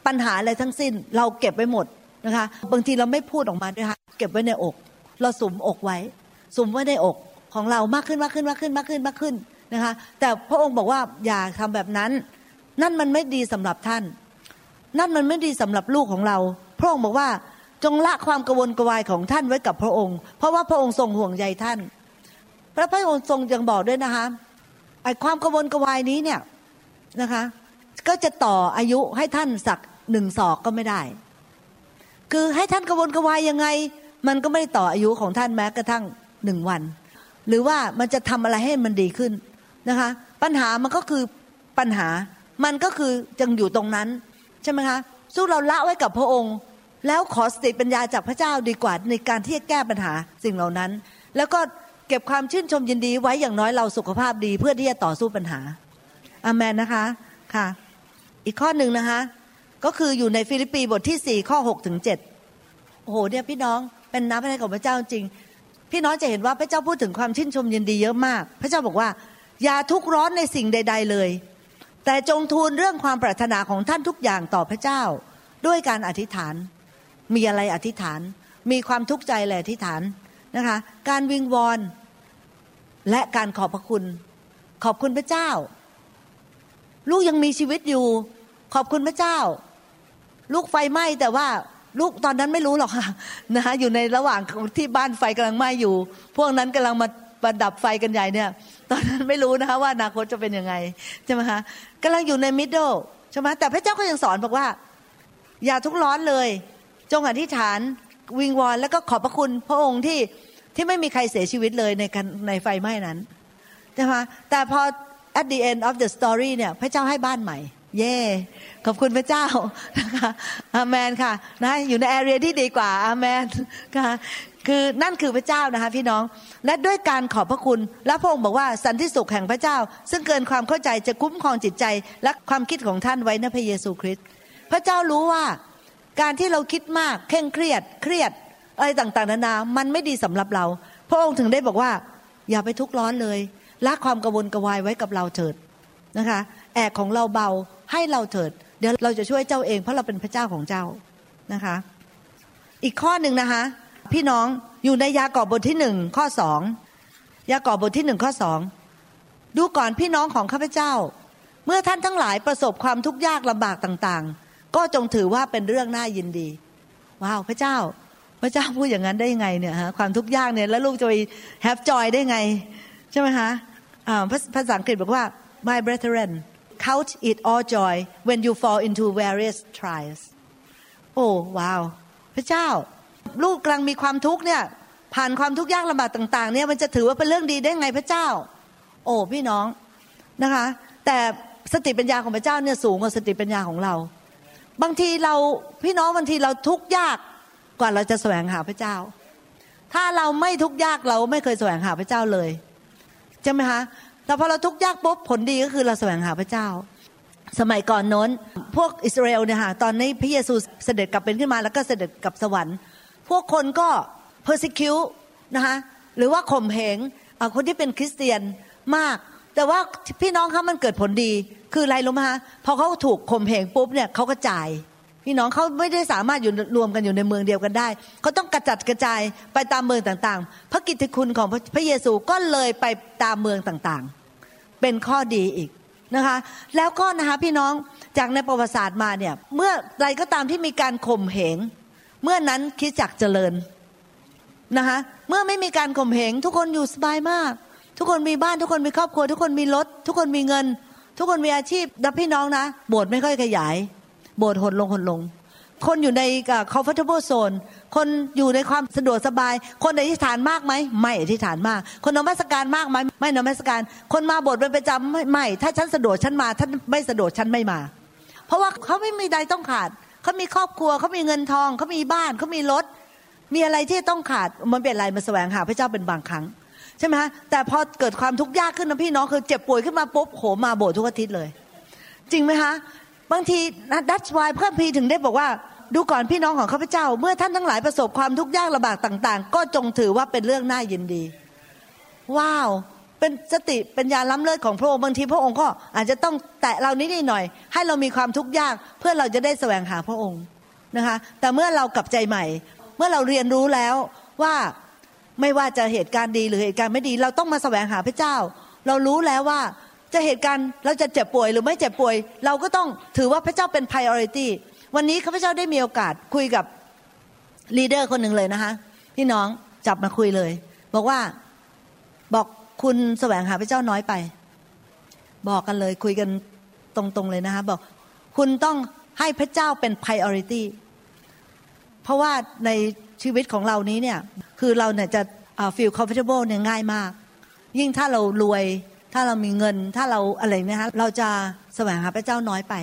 ปัญหาอะไรทั้งสิ้น เราเก็บไว้หมดนะคะบางทีเราไม่พูดออกมาด้วยค่ะเก็บไว้ในอก เราสุมอกไว้ สุมไว้ในอกของเรามากขึ้นมากขึ้นมากขึ้นมากขึ้นมากขึ้น นะคะแต่พระองค์บอกว่าอย่าทำแบบนั้น นั่นมันไม่ดีสำหรับท่าน นั่นมันไม่ดีสำหรับลูกของเรา พระองค์บอกว่าจงละความกระวนกระวายของท่านไว้กับพระองค์ เพราะว่าพระองค์ทรงห่วงใยท่าน พระพระองค์ทรงยังบอกด้วยนะคะไอความกระวนกระวายนี้เนี่ยนะคะ ก็จะต่ออายุให้ท่านสักหนึ่งศอกก็ไม่ได้ คือให้ท่านกระวนกระวายยังไง มันก็ไม่ได้ต่ออายุของท่านแม้กระทั่งหนึ่งวัน หรือว่ามันจะทำอะไรให้มันดีขึ้น นะคะ ปัญหามันก็คือปัญหามันก็คือยังอยู่ตรงนั้น ใช่ไหมคะสู้เราละไว้กับพระองค์ แล้วขอสติปัญญาจากพระเจ้าดีกว่าในการที่จะแก้ปัญหาสิ่งเหล่านั้น แล้วก็เก็บความชื่นชมยินดีไว้อย่างน้อยเราสุขภาพดี เพื่อที่จะต่อสู้ปัญหาอาเมนนะคะค่ะ อีกข้อหนึ่งนะคะ ก็คืออยู่ในฟิลิปปีบทที่สี่ข้อหกถึงเจ็ดโอ้โหเนี่ยพี่น้องเป็นน้ำพระทัยของพระเจ้าจริง พี่น้องจะเห็นว่าพระเจ้าพูดถึงความชื่นชมยินดีเยอะมาก พระเจ้าบอกว่า อย่าทุกข์ร้อนในสิ่งใด ๆเลย แต่จงทูลเรื่องความปรารถนาของท่านทุกอย่างต่อพระเจ้า ด้วยการอธิษฐาน มีอะไรอธิษฐาน มีความทุกข์ใจแหละอธิษฐานนะคะ การวิงวอนและการขอบพระคุณ ขอบคุณพระเจ้า ลูกยังมีชีวิตอยู่ ขอบคุณพระเจ้า ลูกไฟไหม้แต่ว่าลูกตอนนั้นไม่รู้หรอกค่ะนะคะอยู่ในระหว่างที่บ้านไฟกำลังไหม้อยู่ พวกนั้นกำลังมาประดับไฟกันใหญ่เนี่ย ตอนนั้นไม่รู้นะคะว่าอนาคตจะเป็นยังไงใช่ไหมคะกำลังอยู่ในมิดเดิลใช่ไหมแต่พระเจ้าก็ยังสอนบอกว่า อย่าทุกร้อนเลย จงอธิษฐานวิงวอนแล้วก็ขอบพระคุณพระองค์ที่ที่ไม่มีใครเสียชีวิตเลยในในไฟไหม้นั้นใช่ไหมแต่พอ at the end of the story เนี่ยพระเจ้าให้บ้านใหม่ เย่ขอบคุณพระเจ้านะคะอาเมนค่ะนะอยู่ในแอเรียที่ดีกว่าอาเมนค่ะคือนั่นคือพระเจ้านะคะพี่น้องและด้วยการขอบพระคุณ และพระองค์บอกว่าสันติสุขแห่งพระเจ้า ซึ่งเกินความเข้าใจจะคุ้มครองจิตใจ และความคิดของท่านไว้ในพระเยซูคริสต์พระเจ้ารู้ว่าการที่เราคิดมากเคร่งเครียดเครียดอะไรต่างๆนานามันไม่ดีสำหรับเรา พระองค์ถึงได้บอกว่า อย่าไปทุกข์ร้อนเลยละความกระวนกระวายไว้กับเราเถิดนะคะแอกของเราเบา ให้เราเถิด เดี๋ยวเราจะช่วยเจ้าเอง เพราะเราเป็นพระเจ้าของเจ้านะคะ อีกข้อหนึ่งนะคะ พี่น้องอยู่ในยากอบบทที่หนึ่งข้อสองยากอบบทที่หนึ่งข้อสองดูก่อนพี่น้องของข้าพเจ้า เมื่อท่านทั้งหลายประสบความทุกข์ยากลำบากต่างๆ ก็จงถือว่าเป็นเรื่องน่ายินดี ว้าวพระเจ้า พระเจ้าพูดอย่างนั้นได้ยังไงเนี่ยฮะความทุกข์ยากเนี่ยแล้วลูกจะไปแฮปจอยได้ไง ใช่ไหมคะภาษาอังกฤษบอกว่า my brethren count it all joy when you fall into various trials โอ้ว้าว พระเจ้า ลูกกำลังมีความทุกข์เนี่ยผ่านความทุกข์ยากลำบากต่าง ๆ เนี่ยมันจะถือว่าเป็นเรื่องดีได้ไงพระเจ้า โอ้พี่น้องนะคะ แต่สติปัญญาของพระเจ้าเนี่ยสูงกว่าสติปัญญาของเรา บางทีเราพี่น้องบางทีเราทุกข์ยากกว่าเราจะแสวงหาพระเจ้า ถ้าเราไม่ทุกข์ยากเราไม่เคยแสวงหาพระเจ้าเลยใช่ไหมคะ แต่พอเราทุกข์ยากปุ๊บผลดีก็คือเราแสวงหาพระเจ้า สมัยก่อนโน้น พวกอิสราเอลเนี่ยค่ะตอนนี้พระเยซูเสด็จกลับเป็นขึ้นมาแล้วก็เสด็จกลับสวรรค์ พวกคนก็ persecute นะคะหรือว่าข่มเหงคนที่เป็นคริสเตียนมาก แต่ว่าพี่น้องเขามันเกิดผลดี คืออะไรรู้ไหมคะพอเขาถูกข่มเหงปุ๊บเนี่ยเขาก็จ่ายพี่น้องเขาไม่ได้สามารถอยู่รวมกันอยู่ในเมืองเดียวกันได้เขาต้องกระจัดกระจายไปตามเมืองต่างๆ พระกิตติคุณของพระเยซูก็เลยไปตามเมืองต่างๆ เป็นข้อดีอีกนะคะ แล้วก็นะคะพี่น้องจากในประวัติศาสตร์มาเนี่ยเมื่อไรก็ตามที่มีการข่มเหงเมื่อนั้นคิดจักเจริญนะคะเมื่อไม่มีการข่มเหงทุกคนอยู่สบายมาก ทุกคนมีบ้านทุกคนมีครอบครัว ทุกคนมีรถ ทุกคนมีเงิน ทุกคนมีอาชีพดับพี่น้องนะโบสถ์ไม่ค่อยขยาย โบสถ์หดลงหดลง คนอยู่ใน comfortable zone คนอยู่ในความสะดวกสบาย คนอธิษฐานมากไหมไม่อธิษฐานมาก คนนมัสการมากไหมไม่นมัสการ คนมาโบสถ์เป็นประจำไม่ไม่ ถ้าฉันสะดวกฉันมาถ้าไม่สะดวกฉันไม่มา เพราะว่าเขาไม่มีใดต้องขาดเขามีครอบครัวเขามีเงินทองเขามีบ้านเขามีรถ มีอะไรที่ต้องขาดมันเป็นอะไรมาแสวงหาพระเจ้าเป็นบางครั้งใช่ไหมฮะแต่พอเกิดความทุกข์ยากขึ้นนะพี่น้องคือเจ็บป่วยขึ้นมาปุ๊บโหมาโบสถ์ทุกอาทิตย์เลย จริงไหมฮะ บางทีดัชวายเพื่อนพีถึงได้บอกว่า ดูก่อนพี่น้องของข้าพเจ้า เมื่อท่านทั้งหลายประสบความทุกข์ยากลำบากต่าง ๆ ก็จงถือว่าเป็นเรื่องน่ายินดี ว้าวเป็นสติปัญญาล้ำเลิศของพระองค์บางทีพระองค์ก็อาจจะต้องแตะเรานิดหน่อย ให้เรามีความทุกข์ยากเพื่อเราจะได้แสวงหาพระองค์นะคะ แต่เมื่อเรากลับใจใหม่ เมื่อเราเรียนรู้แล้วว่าไม่ว่าจะเหตุการณ์ดีหรือเหตุการณ์ไม่ดี เราต้องมาแสวงหาพระเจ้า เรารู้แล้วว่า จะเหตุการณ์เราจะเจ็บป่วยหรือไม่เจ็บป่วย เราก็ต้องถือว่าพระเจ้าเป็น priority วันนี้ข้าพเจ้าได้มีโอกาสคุยกับลีดเดอร์คนหนึ่งเลยนะคะพี่น้องจับมาคุยเลย บอกว่าบอกคุณแสวงหาพระเจ้าน้อยไป บอกกันเลยคุยกันตรงๆเลยนะคะบอกคุณต้องให้พระเจ้าเป็น priority เพราะว่าในชีวิตของเรานี้เนี่ยคือเราเนี่ยจะ feel comfortable เนี่ยง่ายมาก ยิ่งถ้าเรารวย ถ้าเรามีเงินถ้าเราอะไรเนี่ยฮะเราจะแสวงหาพระเจ้าน้อยไป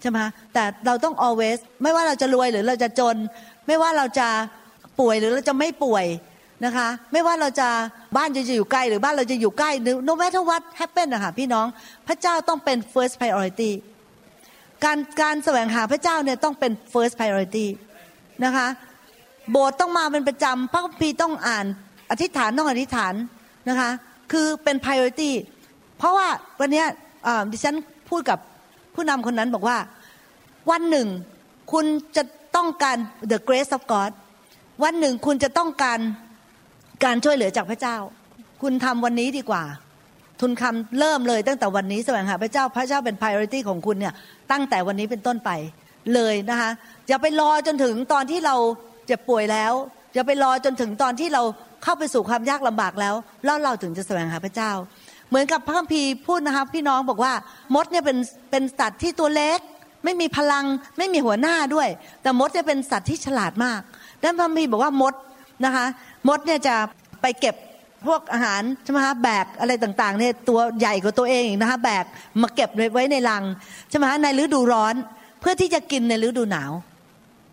ใช่ไหมแต่เราต้อง always ไม่ว่าเราจะรวยหรือเราจะจน ไม่ว่าเราจะป่วยหรือเราจะไม่ป่วยนะคะ ไม่ว่าเราจะบ้านจะอยู่ใกล้หรือบ้านเราจะอยู่ใกล้ no matter what happen นะคะพี่น้องพระเจ้าต้องเป็น first priority การการแสวงหาพระเจ้าเนี่ยต้องเป็น first priority นะคะโบสถ์ต้องมาเป็นประจำพระคัมภีร์ต้องอ่าน อธิษฐานต้องอธิษฐานนะคะ คือเป็น priority เพราะว่าวันนี้ดิฉันพูดกับผู้นำคนนั้นบอกว่าวันหนึ่งคุณจะต้องการ the grace of God วันหนึ่งคุณจะต้องการการช่วยเหลือจากพระเจ้า คุณทำวันนี้ดีกว่า ทุนคำเริ่มเลยตั้งแต่วันนี้แสวงหาพระเจ้าพระเจ้าเป็น priority ของคุณเนี่ยตั้งแต่วันนี้เป็นต้นไปเลยนะคะอย่าไปรอจนถึงตอนที่เราเจ็บป่วยแล้วอย่าไปรอจนถึงตอนที่เราเข้าไปสู่ความยากลำบากแล้วแล้วเราถึงจะแสวงหาพระเจ้า เหมือนกับพระคัมภีร์พูดนะคะพี่น้องบอกว่ามดเนี่ยเป็นเป็นสัตว์ที่ตัวเล็ก ไม่มีพลังไม่มีหัวหน้าด้วย แต่มดเนี่ยเป็นสัตว์ที่ฉลาดมากดังนั้นพระคัมภีร์บอกว่ามดนะคะมดเนี่ยจะไปเก็บพวกอาหารใช่ไหมคะแบกอะไรต่างๆเนี่ยตัวใหญ่กว่าตัวเองนะคะแบกมาเก็บไว้ในรังใช่ไหมคะในฤดูร้อนเพื่อที่จะกินในฤดูหนาว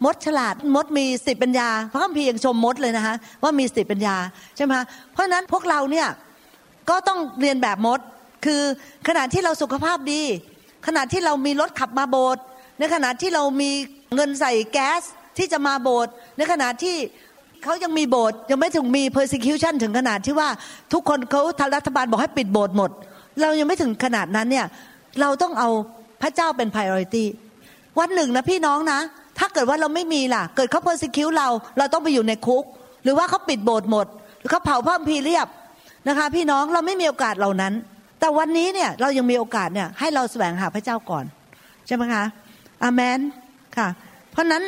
มดฉลาดมดมีสติปัญญา พระคัมภีร์ยังชมมดเลยนะคะว่ามีสติปัญญาใช่ไหมคะเพราะนั้นพวกเราเนี่ย ก็ต้องเรียนแบบมด คือขณะที่เราสุขภาพดี ขณะที่เรามีรถขับมาโบสถ์ในขณะที่เรามีเงินใส่แก๊สที่จะมาโบสถ์ในขณะที่เขายังมีโบสถ์ยังไม่ถึงมี persecution ถึงขนาดที่ว่าทุกคนเขาทางรัฐบาลบอกให้ปิดโบสถ์หมด เรายังไม่ถึงขนาดนั้นเนี่ยเราต้องเอาพระเจ้าเป็น priority วันหนึ่งนะพี่น้องนะ ถ้าเกิดว่าเราไม่มีล่ะ เกิดเขา persecute เราเราต้องไปอยู่ในคุก หรือว่าเขาปิดโบสถ์หมดหรือเขาเผาพระพีเรียบ นะคะพี่น้องเราไม่มีโอกาสเหล่านั้น แต่วันนี้เนี่ยเรายังมีโอกาสเนี่ยให้เราแสวงหาพระเจ้าก่อน ใช่ไหมคะอาเมนค่ะ เพราะนั้น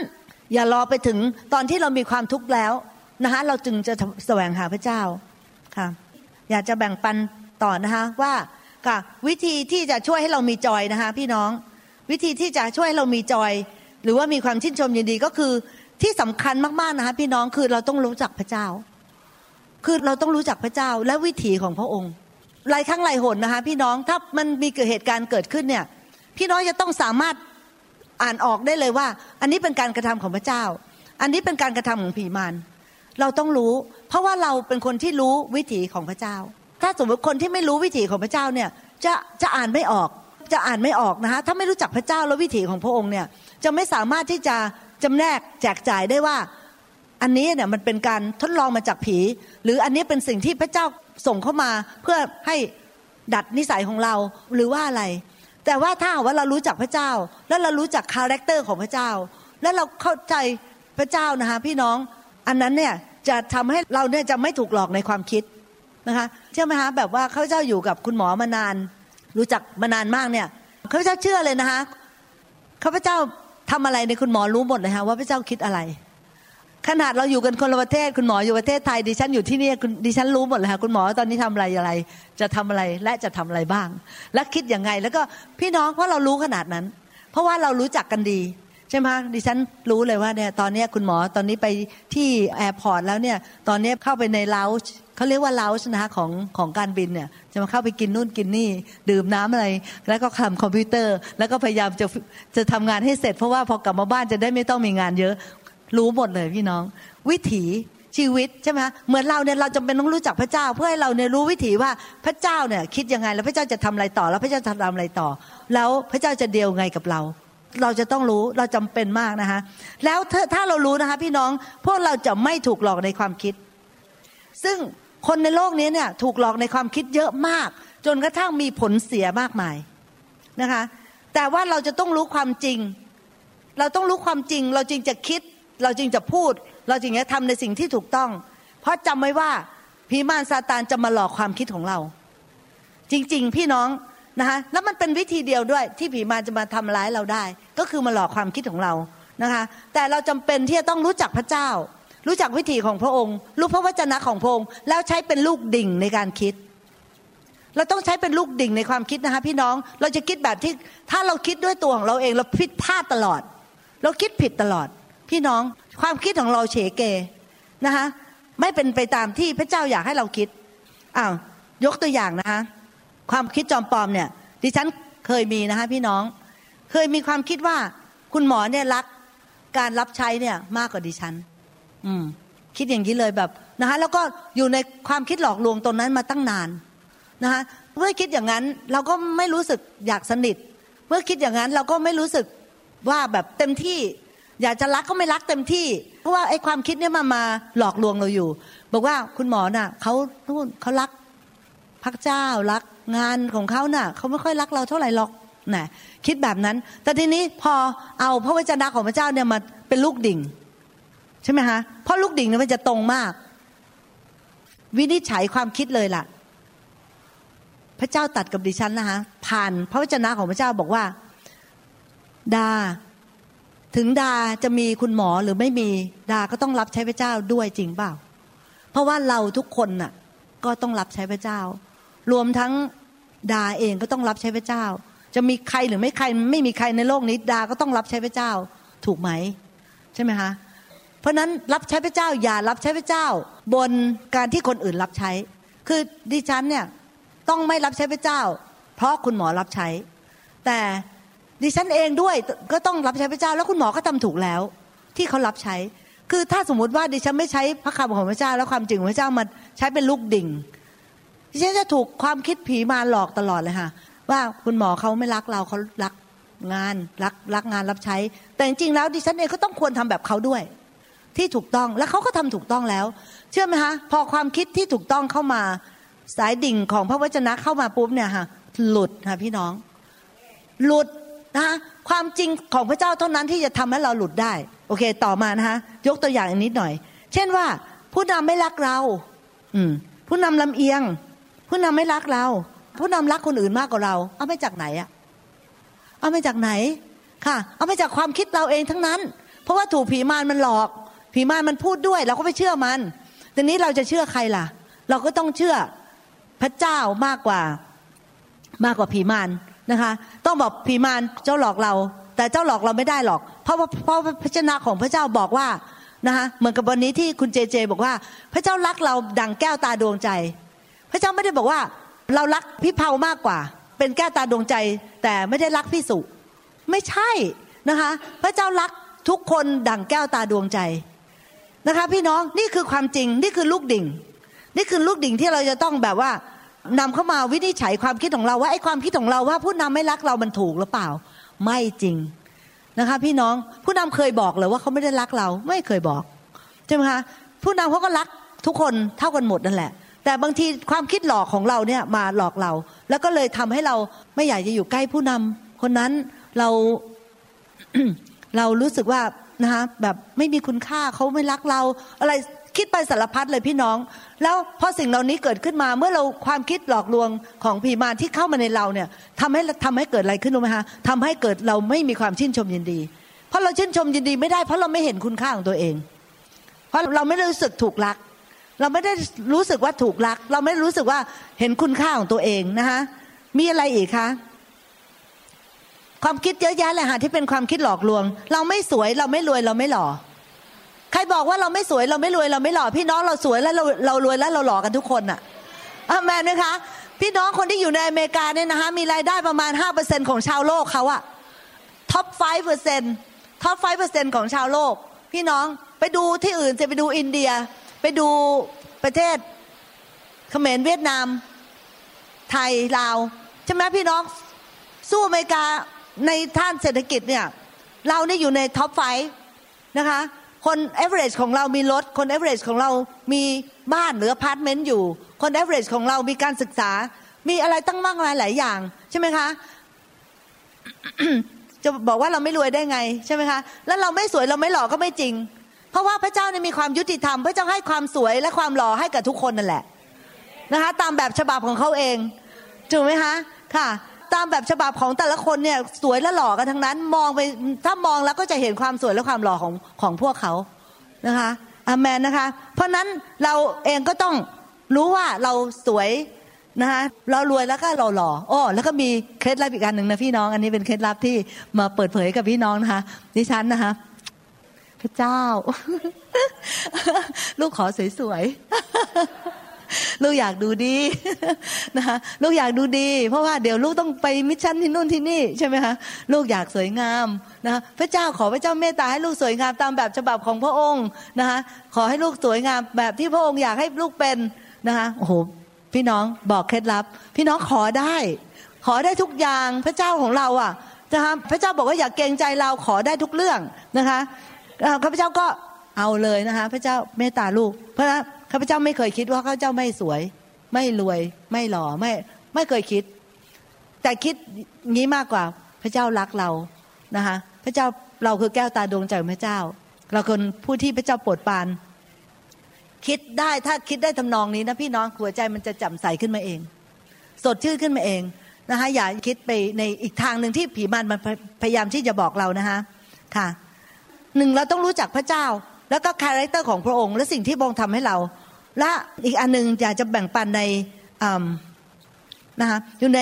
อย่ารอไปถึงตอนที่เรามีความทุกข์แล้วนะคะเราจึงจะแสวงหาพระเจ้าค่ะ อยากจะแบ่งปันต่อนะคะว่าค่ะวิธีที่จะช่วยให้เรามีจอยนะคะพี่น้องวิธีที่จะช่วยให้เรามีจอย หรือว่ามีความชื่นชมยินดีก็คือที่สำคัญมากๆนะคะพี่น้องคือเราต้องรู้จักพระเจ้า คือเราต้องรู้จักพระเจ้าและวิถีของพระองค์หลายครั้งหลายหนนะคะพี่น้องถ้ามันมีเกิดเหตุการณ์เกิดขึ้นเนี่ยพี่น้องจะต้องสามารถอ่านออกได้เลยว่า อันนี้เป็นการกระทำของพระเจ้า อันนี้เป็นการกระทำของผีมารเราต้องรู้ เพราะว่าเราเป็นคนที่รู้วิถีของพระเจ้า ถ้าสมมติคนที่ไม่รู้วิถีของพระเจ้าเนี่ยจะจะอ่านไม่ออกจะอ่านไม่ออกนะคะถ้าไม่รู้จักพระเจ้าและวิถีของพระองค์เนี่ยจะไม่สามารถที่จะจำแนกแจกจ่ายได้ว่า อันนี้เนี่ยมันเป็นการทดลองมาจากผี หรืออันนี้เป็นสิ่งที่พระเจ้าส่งเข้ามาเพื่อให้ดัดนิสัยของเราหรือว่าอะไร แต่ว่าถ้าว่าเรารู้จักพระเจ้า แล้วเรารู้จัก character ของพระเจ้า แล้วเราเข้าใจพระเจ้านะคะพี่น้องอันนั้นเนี่ยจะทำให้เราเนี่ยจะไม่ถูกหลอกในความคิดนะคะเชื่อไหมคะแบบว่าข้าพเจ้าอยู่กับคุณหมอมานาน รู้จักมานานมากเนี่ยข้าพเจ้าเชื่อเลยนะคะข้าพเจ้าทำอะไรในคุณหมอรู้หมดเลยค่ะว่าพระเจ้าคิดอะไร ขนาดเราอยู่กันคนละประเทศคุณหมออยู่ประเทศไทยดิฉันอยู่ที่นี่ดิฉันรู้หมดเลยค่ะคุณหมอตอนนี้ทำอะไรอะไร จะทำอะไรและจะทำอะไรบ้าง และคิดยังไง แล้วก็พี่น้องเพราะเรารู้ขนาดนั้น เพราะว่าเรารู้จักกันดีใช่ไหมดิฉันรู้เลยว่าเนี่ยตอนนี้คุณหมอตอนนี้ไปที่ airport แล้วเนี่ยตอนนี้เข้าไปในเลาส์เขาเรียกว่าเลาส์นะคะของของการบินเนี่ยจะมาเข้าไปกินนู่นกินนี่ ดื่มน้ำอะไร แล้วก็ทำคอมพิวเตอร์ แล้วก็พยายามจะจะทำงานให้เสร็จ เพราะว่าพอกลับมาบ้านจะได้ไม่ต้องมีงานเยอะ รู้หมดเลยพี่น้อง วิถีชีวิตใช่ไหมเหมือนเราเนี่ยเราจำเป็นต้องรู้จักพระเจ้า เพื่อให้เราเนี่ยรู้วิถีว่าพระเจ้าเนี่ยคิดยังไงแล้วพระเจ้าจะทำอะไรต่อ แล้วพระเจ้าจะทำอะไรต่อ แล้วพระเจ้าจะเดียวไงกับเรา เราจะต้องรู้เราจำเป็นมากนะคะแล้วถ้าเรารู้นะคะ พี่น้องพวกเราจะไม่ถูกหลอกในความคิด ซึ่งคนในโลกนี้เนี่ยถูกหลอกในความคิดเยอะมาก จนกระทั่งมีผลเสียมากมายนะคะ แต่ว่าเราจะต้องรู้ความจริง เราต้องรู้ความจริง เราจึงจะคิด เราจึงจะพูด เราจึงจะทำในสิ่งที่ถูกต้อง เพราะจำไว้ว่าผีมารซาตานจะมาหลอกความคิดของเรา จริง ๆ พี่น้องนะคะแล้วมันเป็นวิธีเดียวด้วยที่ผีมารจะมาทำร้ายเราได้ ก็คือมาหลอกความคิดของเรานะคะ แต่เราจำเป็นที่จะต้องรู้จักพระเจ้า รู้จักวิธีของพระองค์ รู้พระวจนะของพระองค์ แล้วใช้เป็นลูกดิ่งในการคิดเราต้องใช้เป็นลูกดิ่งในความคิดนะคะพี่น้อง เราจะคิดแบบที่ถ้าเราคิดด้วยตัวของเราเอง เราผิดพลาดตลอด เราคิดผิดตลอด พี่น้องความคิดของเราเฉเกนะคะไม่เป็นไปตามที่พระเจ้าอยากให้เราคิดอ้าวยกตัวอย่างนะคะความคิดจอมปลอมเนี่ย ดิฉันเคยมีนะคะพี่น้อง เคยมีความคิดว่าคุณหมอเนี่ยรักการรับใช้เนี่ยมากกว่าดิฉัน อืม คิดอย่างนี้เลยแบบนะคะแล้วก็อยู่ในความคิดหลอกลวงตรงนั้นมาตั้งนานนะคะเมื่อคิดอย่างนั้นเราก็ไม่รู้สึกอยากสนิท เมื่อคิดอย่างนั้นเราก็ไม่รู้สึกว่าแบบเต็มที่ อยากจะรักก็ไม่รักเต็มที่ เพราะว่าไอ้ความคิดเนี่ยมามาหลอกลวงเราอยู่ บอกว่าคุณหมอน่ะเขานู่นเขารักพระเจ้ารักงานของเขาน่ะเขาไม่ค่อยรักเราเท่าไหร่หรอกนะคิดแบบนั้น แต่ทีนี้พอเอาพระวจนะของพระเจ้าเนี่ยมาเป็นลูกดิ่ง ใช่ไหมคะเพราะลูกดิ่งเนี่ยมันจะตรงมาก วินิจฉัยความคิดเลยล่ะ พระเจ้าตัดกับดิฉันนะคะผ่านพระวจนะของพระเจ้าบอกว่าดา ถึงดาจะมีคุณหมอหรือไม่มีดาก็ต้องรับใช้พระเจ้าด้วยจริงเปล่า เพราะว่าเราทุกคนน่ะก็ต้องรับใช้พระเจ้า รวมทั้งดาเองก็ต้องรับใช้พระเจ้า จะมีใครหรือไม่ใครไม่มีใครในโลกนี้ดาก็ต้องรับใช้พระเจ้าถูกไหมใช่ไหมคะเพราะนั้นรับใช้พระเจ้าอย่ารับใช้พระเจ้า บนการที่คนอื่นรับใช้ คือดิฉันเนี่ยต้องไม่รับใช้พระเจ้า เพราะคุณหมอรับใช้ แต่ ดิฉันเองด้วยก็ต้องรับใช้พระเจ้า แล้วคุณหมอก็ทำถูกแล้ว ที่เขารับใช้ คือถ้าสมมติว่าดิฉันไม่ใช้พระคำของพระเจ้า แล้วความจริงของพระเจ้ามาใช้เป็นลูกดิ่ง ดิฉันจะถูกความคิดผีมาหลอกตลอดเลยค่ะ ว่าคุณหมอเขาไม่รักเราเขารักงานรักรักงานรับใช้ แต่จริงๆแล้วดิฉันเองก็ต้องควรทำแบบเขาด้วย ที่ถูกต้องแล้วเขาก็ทำถูกต้องแล้ว เชื่อไหมคะพอความคิดที่ถูกต้องเข้ามาสายดิ่งของพระวจนะเข้ามาปุ๊บเนี่ยค่ะหลุดค่ะพี่น้อง หลุด นะคะความจริงของพระเจ้าเท่านั้นที่จะทำให้เราหลุดได้ โอเค ต่อมานะคะยกตัวอย่างอีกนิดหน่อย เช่นว่า ผู้นำไม่รักเรา อืมผู้นำลำเอียง ผู้นำไม่รักเรา ผู้นำรักคนอื่นมากกว่าเรา เอาไม่จากไหนอะเอาไม่จากไหน ค่ะ เอาไม่จากความคิดเราเองทั้งนั้น เพราะว่าถูกผีมารมันหลอก ผีมารมันพูดด้วย เราก็ไปเชื่อมันทีนี้เราจะเชื่อใครล่ะ เราก็ต้องเชื่อพระเจ้ามากกว่ามากกว่าผีมาร นะคะ ต้องบอกผีมารเจ้าหลอกเรา แต่เจ้าหลอกเราไม่ได้หรอก เพราะเพราะพระชนะของพระเจ้าบอกว่านะคะเหมือนกับวันนี้ที่คุณเจเจ บอกว่า พระเจ้ารักเราดังแก้วตาดวงใจ พระเจ้าไม่ได้บอกว่า เรารักพี่เผามากกว่า เป็นแก้วตาดวงใจ แต่ไม่ได้รักพี่สุ ไม่ใช่นะคะ พระเจ้ารักทุกคนดังแก้วตาดวงใจนะคะ พี่น้องนี่คือความจริงนี่คือลูกดิ่ง นี่คือลูกดิ่งที่เราจะต้องแบบว่า นำเข้ามาวินิจฉัยความคิดของเราว่าไอ้ความคิดของเราว่าผู้นำไม่รักเรามันถูกหรือเปล่า ไม่จริงนะคะ พี่น้องผู้นำเคยบอกเลยว่าเขาไม่ได้รักเรา ไม่เคยบอกใช่ไหมคะผู้นำเขาก็รักทุกคนเท่ากันหมดนั่นแหละ แต่บางทีความคิดหลอกของเราเนี่ยมาหลอกเรา แล้วก็เลยทำให้เราไม่อยากจะอยู่ใกล้ผู้นำคนนั้นเราเรารู้สึกว่านะคะแบบไม่มีคุณค่าเขาไม่รักเรา อะไร คิดไปสารพัดเลยพี่น้อง แล้วพอสิ่งเหล่านี้เกิดขึ้นมาเมื่อเราความคิดหลอกลวงของผีมารที่เข้ามาในเราเนี่ยทำให้ทำให้เกิดอะไรขึ้นรู้ไหมคะทำให้เกิดเราไม่มีความชื่นชมยินดี เพราะเราชื่นชมยินดีไม่ได้เพราะเราไม่เห็นคุณค่าของตัวเอง เพราะเราไม่รู้สึกถูกรัก เราไม่ได้รู้สึกว่าถูกรัก เราไม่รู้สึกว่าเห็นคุณค่าของตัวเองนะคะมีอะไรอีกคะความคิดเยอะแยะเลยค่ะที่เป็นความคิดหลอกลวง เราไม่สวยเราไม่รวยเราไม่หล่อ ใครบอกว่าเราไม่สวยเราไม่รวยเราไม่หล่อพี่น้องเราสวยแล้วเราเรารวยแล้วเราหล่อกันทุกคนอะอาเมนไหมคะ พี่น้องคนที่อยู่ในอเมริกาเนี่ยนะคะมีรายได้ประมาณห้าเปอร์เซ็นต์ของชาวโลกเขาอะ top five percent top five percent ของชาวโลก พี่น้องไปดูที่อื่นจะไปดูอินเดีย ไปดูประเทศเขมรเวียดนาม ไทยลาวใช่ไหมพี่น้องอยู่อเมริกาในด้านเศรษฐกิจเนี่ย เราเนี่ยอยู่ใน top five นะคะ คน average ของเรามีรถ คน average ของเรามีบ้านหรืออพาร์ตเมนต์อยู่ คน average ของเรามีการศึกษา มีอะไรตั้งมากมายหลายอย่าง ใช่ไหมคะ จะบอกว่าเราไม่รวยได้ไง ใช่ไหมคะ แล้วเราไม่สวยเราไม่หล่อก็ไม่จริง เพราะว่าพระเจ้าเนี่ยมีความยุติธรรม พระเจ้าให้ความสวยและความหล่อให้กับทุกคนนั่นแหละนะคะ ตามแบบฉบับของเขาเองถูกไหมคะ ค่ะ ตามแบบฉบับของแต่ละคนเนี่ยสวยและหล่อกันทั้งนั้น มองไปถ้ามองแล้วก็จะเห็นความสวยและความหล่อของของพวกเขานะคะอเมนนะคะ เพราะนั้นเราเองก็ต้องรู้ว่าเราสวยนะคะเรารวยแล้วก็เราหล่อโอ้แล้วก็มีเคล็ดลับอีกอันหนึ่งนะพี่น้อง อันนี้เป็นเคล็ดลับที่มาเปิดเผยกับพี่น้องนะคะดิฉันนะคะพระเจ้า ลูกขอสวยๆ ลูกอยากดูดีนะคะลูกอยากดูดี เพราะว่าเดี๋ยวลูกต้องไปมิชชั่นที่นู่นที่นี่ใช่ไหมคะลูกอยากสวยงามนะคะพระเจ้าขอพระเจ้าเมตตาให้ลูกสวยงามตามแบบฉบับของพระองค์นะคะขอให้ลูกสวยงามแบบที่พระองค์อยากให้ลูกเป็นนะคะโอ้โหพี่น้องบอกเคล็ดลับ พี่น้องขอได้ ขอได้ทุกอย่างพระเจ้าของเราอะนะคะพระเจ้าบอกว่าอย่าเกรงใจเราขอได้ทุกเรื่องนะคะข้าพเจ้าก็เอาเลยนะคะ พระเจ้าเมตตาลูก เพราะ ข้าพเจ้าไม่เคยคิดว่าข้าพเจ้าไม่สวย ไม่รวย ไม่หล่อไม่ไม่เคยคิด แต่คิดงี้มากกว่า พระเจ้ารักเรานะคะพระเจ้าเราคือแก้วตาดวงใจของพระเจ้า เราคนผู้ที่พระเจ้าโปรดปราน คิดได้ถ้าคิดได้ทำนองนี้นะพี่น้องหัวใจมันจะจำใสขึ้นมาเอง สดชื่นขึ้นมาเองนะคะอย่าคิดไปในอีกทางหนึ่งที่ผีมันมันพยายามที่จะบอกเรานะคะค่ะหนึ่งเราต้องรู้จักพระเจ้า แล้วก็ character ของพระองค์ และสิ่งที่พระองค์ทำให้เรา และอีกอันหนึ่งอยากจะแบ่งปันในนะคะอยู่ใน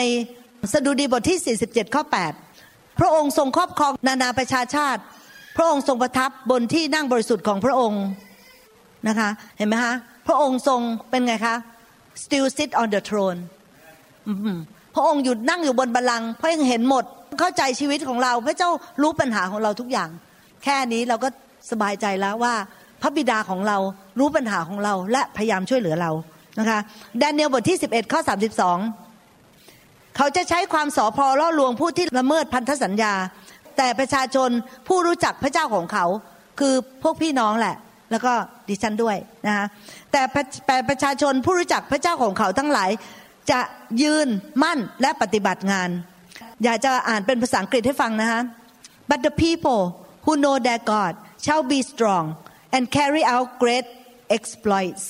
สดุดีบทที่ 47 ข้อ 8 พระองค์ทรงครอบครองนานาประชาชาติ พระองค์ทรงประทับบนที่นั่งบริสุทธิ์ของพระองค์นะคะเห็นไหมคะพระองค์ทรงเป็นไงคะ still sit on the throne พระองค์หยุดนั่งอยู่บนบัลลังก์พระองค์เห็นหมดเข้าใจชีวิตของเรา พระเจ้ารู้ปัญหาของเราทุกอย่าง แค่นี้เราก็ สบายใจแล้วว่าพระบิดาของเรารู้ปัญหาของเราและพยายามช่วยเหลือเรานะคะดนเนียลบทที่ 11ข้อ32 เขาจะใช้ความสอพอล่อลวงผู้ที่ละเมิดพันธสัญญา แต่ประชาชนผู้รู้จักพระเจ้าของเขา คือพวกพี่น้องแหละ แล้วก็ดิฉันด้วยนะคะแต่ประชาชนผู้รู้จักพระเจ้าของเขาทั้งหลาย จะยืนมั่นและปฏิบัติงาน อยากจะอ่านเป็นภาษาอังกฤษให้ฟังนะคะ but the people who know their God shall be strong and carry out great exploits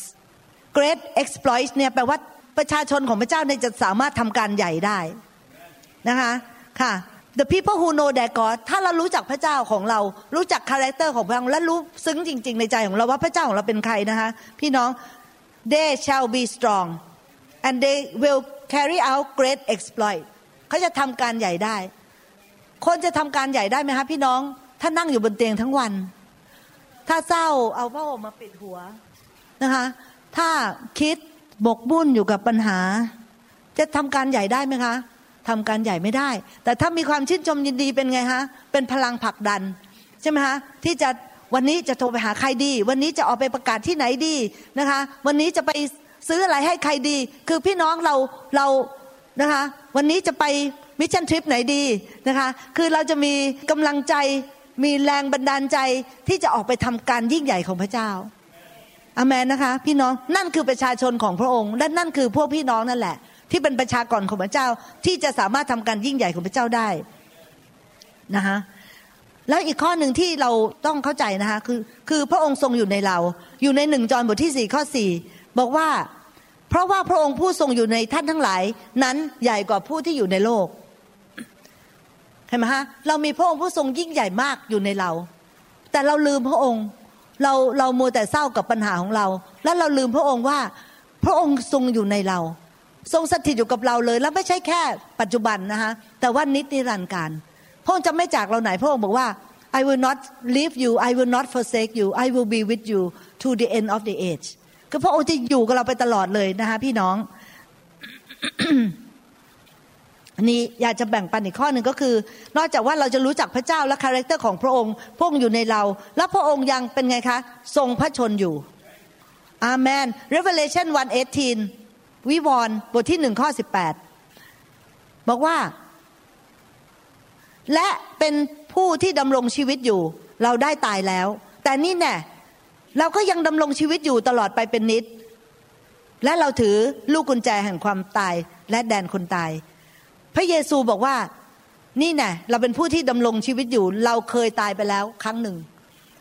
great exploits เนี่ยแปลว่าประชาชนของพระเจ้าเนี่ยจะสามารถทำการใหญ่ได้นะคะค่ะ the people who know their God ถ้าเรารู้จักพระเจ้าของเรา รู้จัก character ของพระองค์และรู้ซึ้งจริง ๆ ในใจของเราว่าพระเจ้าของเราเป็นใครนะคะพี่น้อง they shall be strong and they will carry out great exploit เขาจะทำการใหญ่ได้ คนจะทำการใหญ่ได้ไหมคะพี่น้อง ถ้านั่งอยู่บนเตียงทั้งวัน ถ้าเศร้าเอาผ้าห่มมาปิดหัวนะคะ ถ้าคิดหมกมุ่นอยู่กับปัญหา จะทำการใหญ่ได้ไหมคะทำการใหญ่ไม่ได้ แต่ถ้ามีความชื่นชมยินดีเป็นไงฮะเป็นพลังผลักดันใช่ไหมคะที่จะวันนี้จะโทรไปหาใครดี วันนี้จะออกไปประกาศที่ไหนดีนะคะ วันนี้จะไปซื้ออะไรให้ใครดี คือพี่น้องเราเรานะคะ วันนี้จะไปมิชชั่นทริปไหนดีนะคะ คือเราจะมีกำลังใจ มีแรงบันดาลใจที่จะออกไปทำการยิ่งใหญ่ของพระเจ้าอามนนะคะ พี่น้องนั่นคือประชาชนของพระองค์และนั่นคือพวกพี่น้องนั่นแหละ ที่เป็นประชากรของพระเจ้าที่จะสามารถทำการยิ่งใหญ่ของพระเจ้าได้นะคะแล้วอีกข้อหนึ่งที่เราต้องเข้าใจนะคะคือคือพระองค์ทรงอยู่ในเรา อยู่ในหนึ่งจอห์นบทที่สี่ข้อสี่บอกว่า เพราะว่าพระองค์ผู้ทรงอยู่ในท่านทั้งหลาย นั้นใหญ่กว่าผู้ที่อยู่ในโลก ห็นไหมฮะเรามีพระองค์ผู้ทรงยิ่งใหญ่มากอยู่ในเรา แต่เราลืมพระองค์เราเรามัวแต่เศร้ากับปัญหาของเรา แล้วเราลืมพระองค์ว่า พระองค์ทรงอยู่ในเรา ทรงสถิตอยู่กับเราเลย แล้วไม่ใช่แค่ปัจจุบันนะคะแต่ว่านิจนิรันดร์กาล พระองค์จะไม่จากเราไหนพระองค์บอกว่า I will not leave you I will not forsake you I will be with you to the end of the age คือพระองค์จะอยู่กับเราไปตลอดเลยนะคะพี่น้อง นี้อยากจะแบ่งปันอีกข้อหนึ่งก็คือ นอกจากว่าเราจะรู้จักพระเจ้าและ character ของพระองค์ พระองค์อยู่ในเรา แล้วพระองค์ยังเป็นไงคะ ทรงพระชนอยู่อาเมน Revelation 1:18 วิวรณ์บทที่หนึ่งข้อสิบแปดบอกว่า และเป็นผู้ที่ดำรงชีวิตอยู่ เราได้ตายแล้ว แต่นี่แน่เราก็ยังดำรงชีวิตอยู่ตลอดไปเป็นนิด และเราถือลูกกุญแจแห่งความตายและแดนคนตาย พระเยซูบอกว่านี่แน่เราเป็นผู้ที่ดำรงชีวิตอยู่ เราเคยตายไปแล้วครั้งหนึ่ง